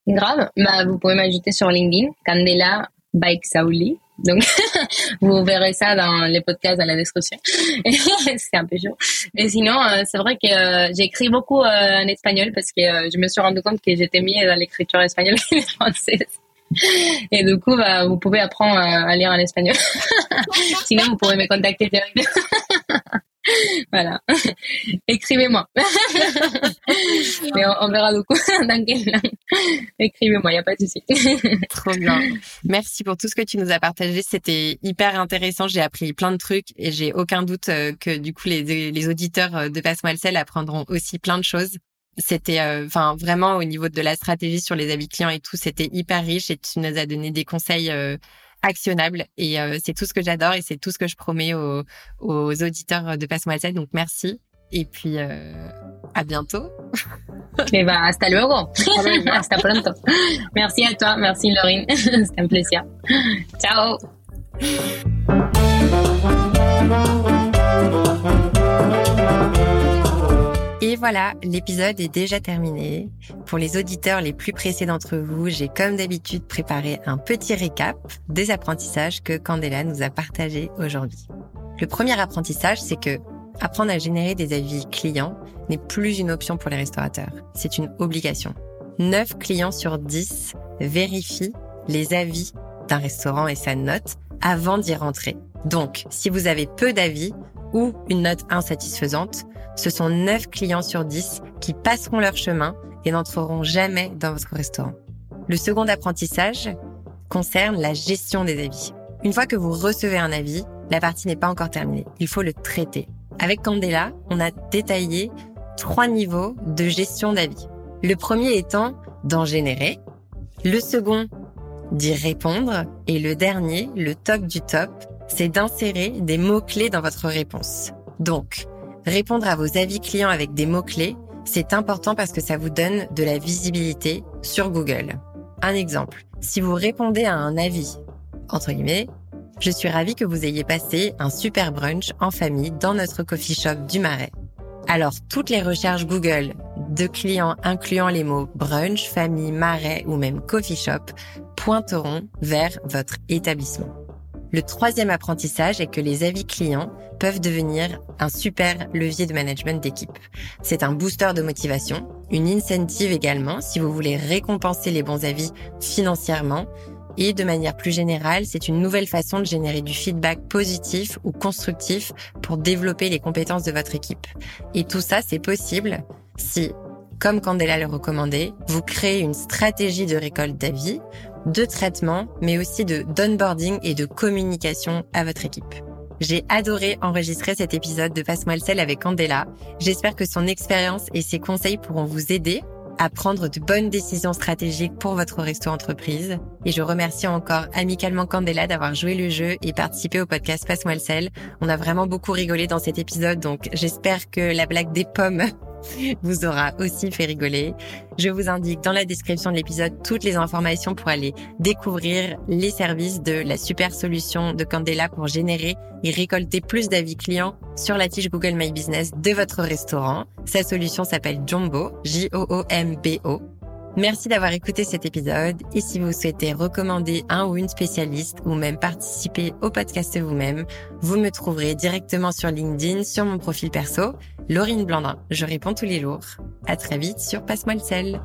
Grave. Bah, vous pouvez m'ajouter sur LinkedIn, Candela Bike Sauli. Donc, vous verrez ça dans les podcasts dans la description. c'est un peu chaud. Mais sinon, euh, c'est vrai que euh, j'écris beaucoup euh, en espagnol parce que je me suis rendu compte que j'étais mieux dans l'écriture espagnole que française. Et du coup, bah, vous pouvez apprendre à lire en espagnol. sinon, vous pourrez me contacter directement. voilà. Écrivez-moi. Mais on, verra du coup dans quelle langue. Écrivez-moi, il n'y a pas de souci. Trop bien. Merci pour tout ce que tu nous as partagé. C'était hyper intéressant. J'ai appris plein de trucs et j'ai aucun doute euh, que du coup les, les auditeurs euh, de Passe-moi le sel apprendront aussi plein de choses. C'était, euh, enfin, vraiment au niveau de la stratégie sur les avis clients et tout, c'était hyper riche et tu nous as donné des conseils actionnable. Et euh, c'est tout ce que j'adore et c'est tout ce que je promets aux, aux auditeurs de Passe-moi Donc merci. Et puis, euh, à bientôt. Et bah, hasta luego. hasta pronto. Merci à toi. Merci, Laurine. C'était un plaisir. Ciao. Voilà, l'épisode est déjà terminé. Pour les auditeurs les plus pressés d'entre vous, j'ai comme d'habitude préparé un petit récap des apprentissages que Candela nous a partagés aujourd'hui. Le premier apprentissage, c'est que apprendre à générer des avis clients n'est plus une option pour les restaurateurs, c'est une obligation. 9 clients sur 10 vérifient les avis d'un restaurant et sa note avant d'y rentrer. Donc, si vous avez peu d'avis ou une note insatisfaisante, ce sont 9 clients sur 10 qui passeront leur chemin et n'entreront jamais dans votre restaurant. Le second apprentissage concerne la gestion des avis. Une fois que vous recevez un avis, la partie n'est pas encore terminée. Il faut le traiter. Avec Candela, on a détaillé trois niveaux de gestion d'avis. Le premier étant d'en générer. Le second, d'y répondre. Et le dernier, le top du top, c'est d'insérer des mots-clés dans votre réponse. Donc, Répondre à vos avis clients avec des mots-clés, c'est important parce que ça vous donne de la visibilité sur Google. Un exemple, si vous répondez à un avis, entre guillemets, je suis ravie que vous ayez passé un super brunch en famille dans notre coffee shop du Marais. Alors, toutes les recherches Google de clients incluant les mots brunch, famille, marais ou même coffee shop pointeront vers votre établissement. Le troisième apprentissage est que les avis clients peuvent devenir un super levier de management d'équipe. C'est un booster de motivation une incentive également si vous voulez récompenser les bons avis financièrement. Et de manière plus générale, c'est une nouvelle façon de générer du feedback positif ou constructif pour développer les compétences de votre équipe. Et tout ça, c'est possible si, comme Candela le recommandait, vous créez une stratégie de récolte d'avis, de traitement, mais aussi de d'onboarding et de communication à votre équipe. J'ai adoré enregistrer cet épisode de Passe-moi le sel avec Candela. J'espère que son expérience et ses conseils pourront vous aider à prendre de bonnes décisions stratégiques pour votre resto entreprise. Et je remercie encore amicalement Candela d'avoir joué le jeu et participé au podcast Passe-moi le sel. On a vraiment beaucoup rigolé dans cet épisode, donc j'espère que la blague des pommes vous aura aussi fait rigoler. Je vous indique dans la description de l'épisode toutes les informations pour aller découvrir les services de la super solution de Candela pour générer et récolter plus d'avis clients sur la tige Google My Business de votre restaurant. Sa solution s'appelle Jumbo, J-O-O-M-B-O. Merci d'avoir écouté cet épisode et si vous souhaitez recommander un ou une spécialiste ou même participer au podcast vous-même, vous me trouverez directement sur LinkedIn sur mon profil perso, Laurine Blandin. Je réponds tous les jours. À très vite sur Passe-moi le sel.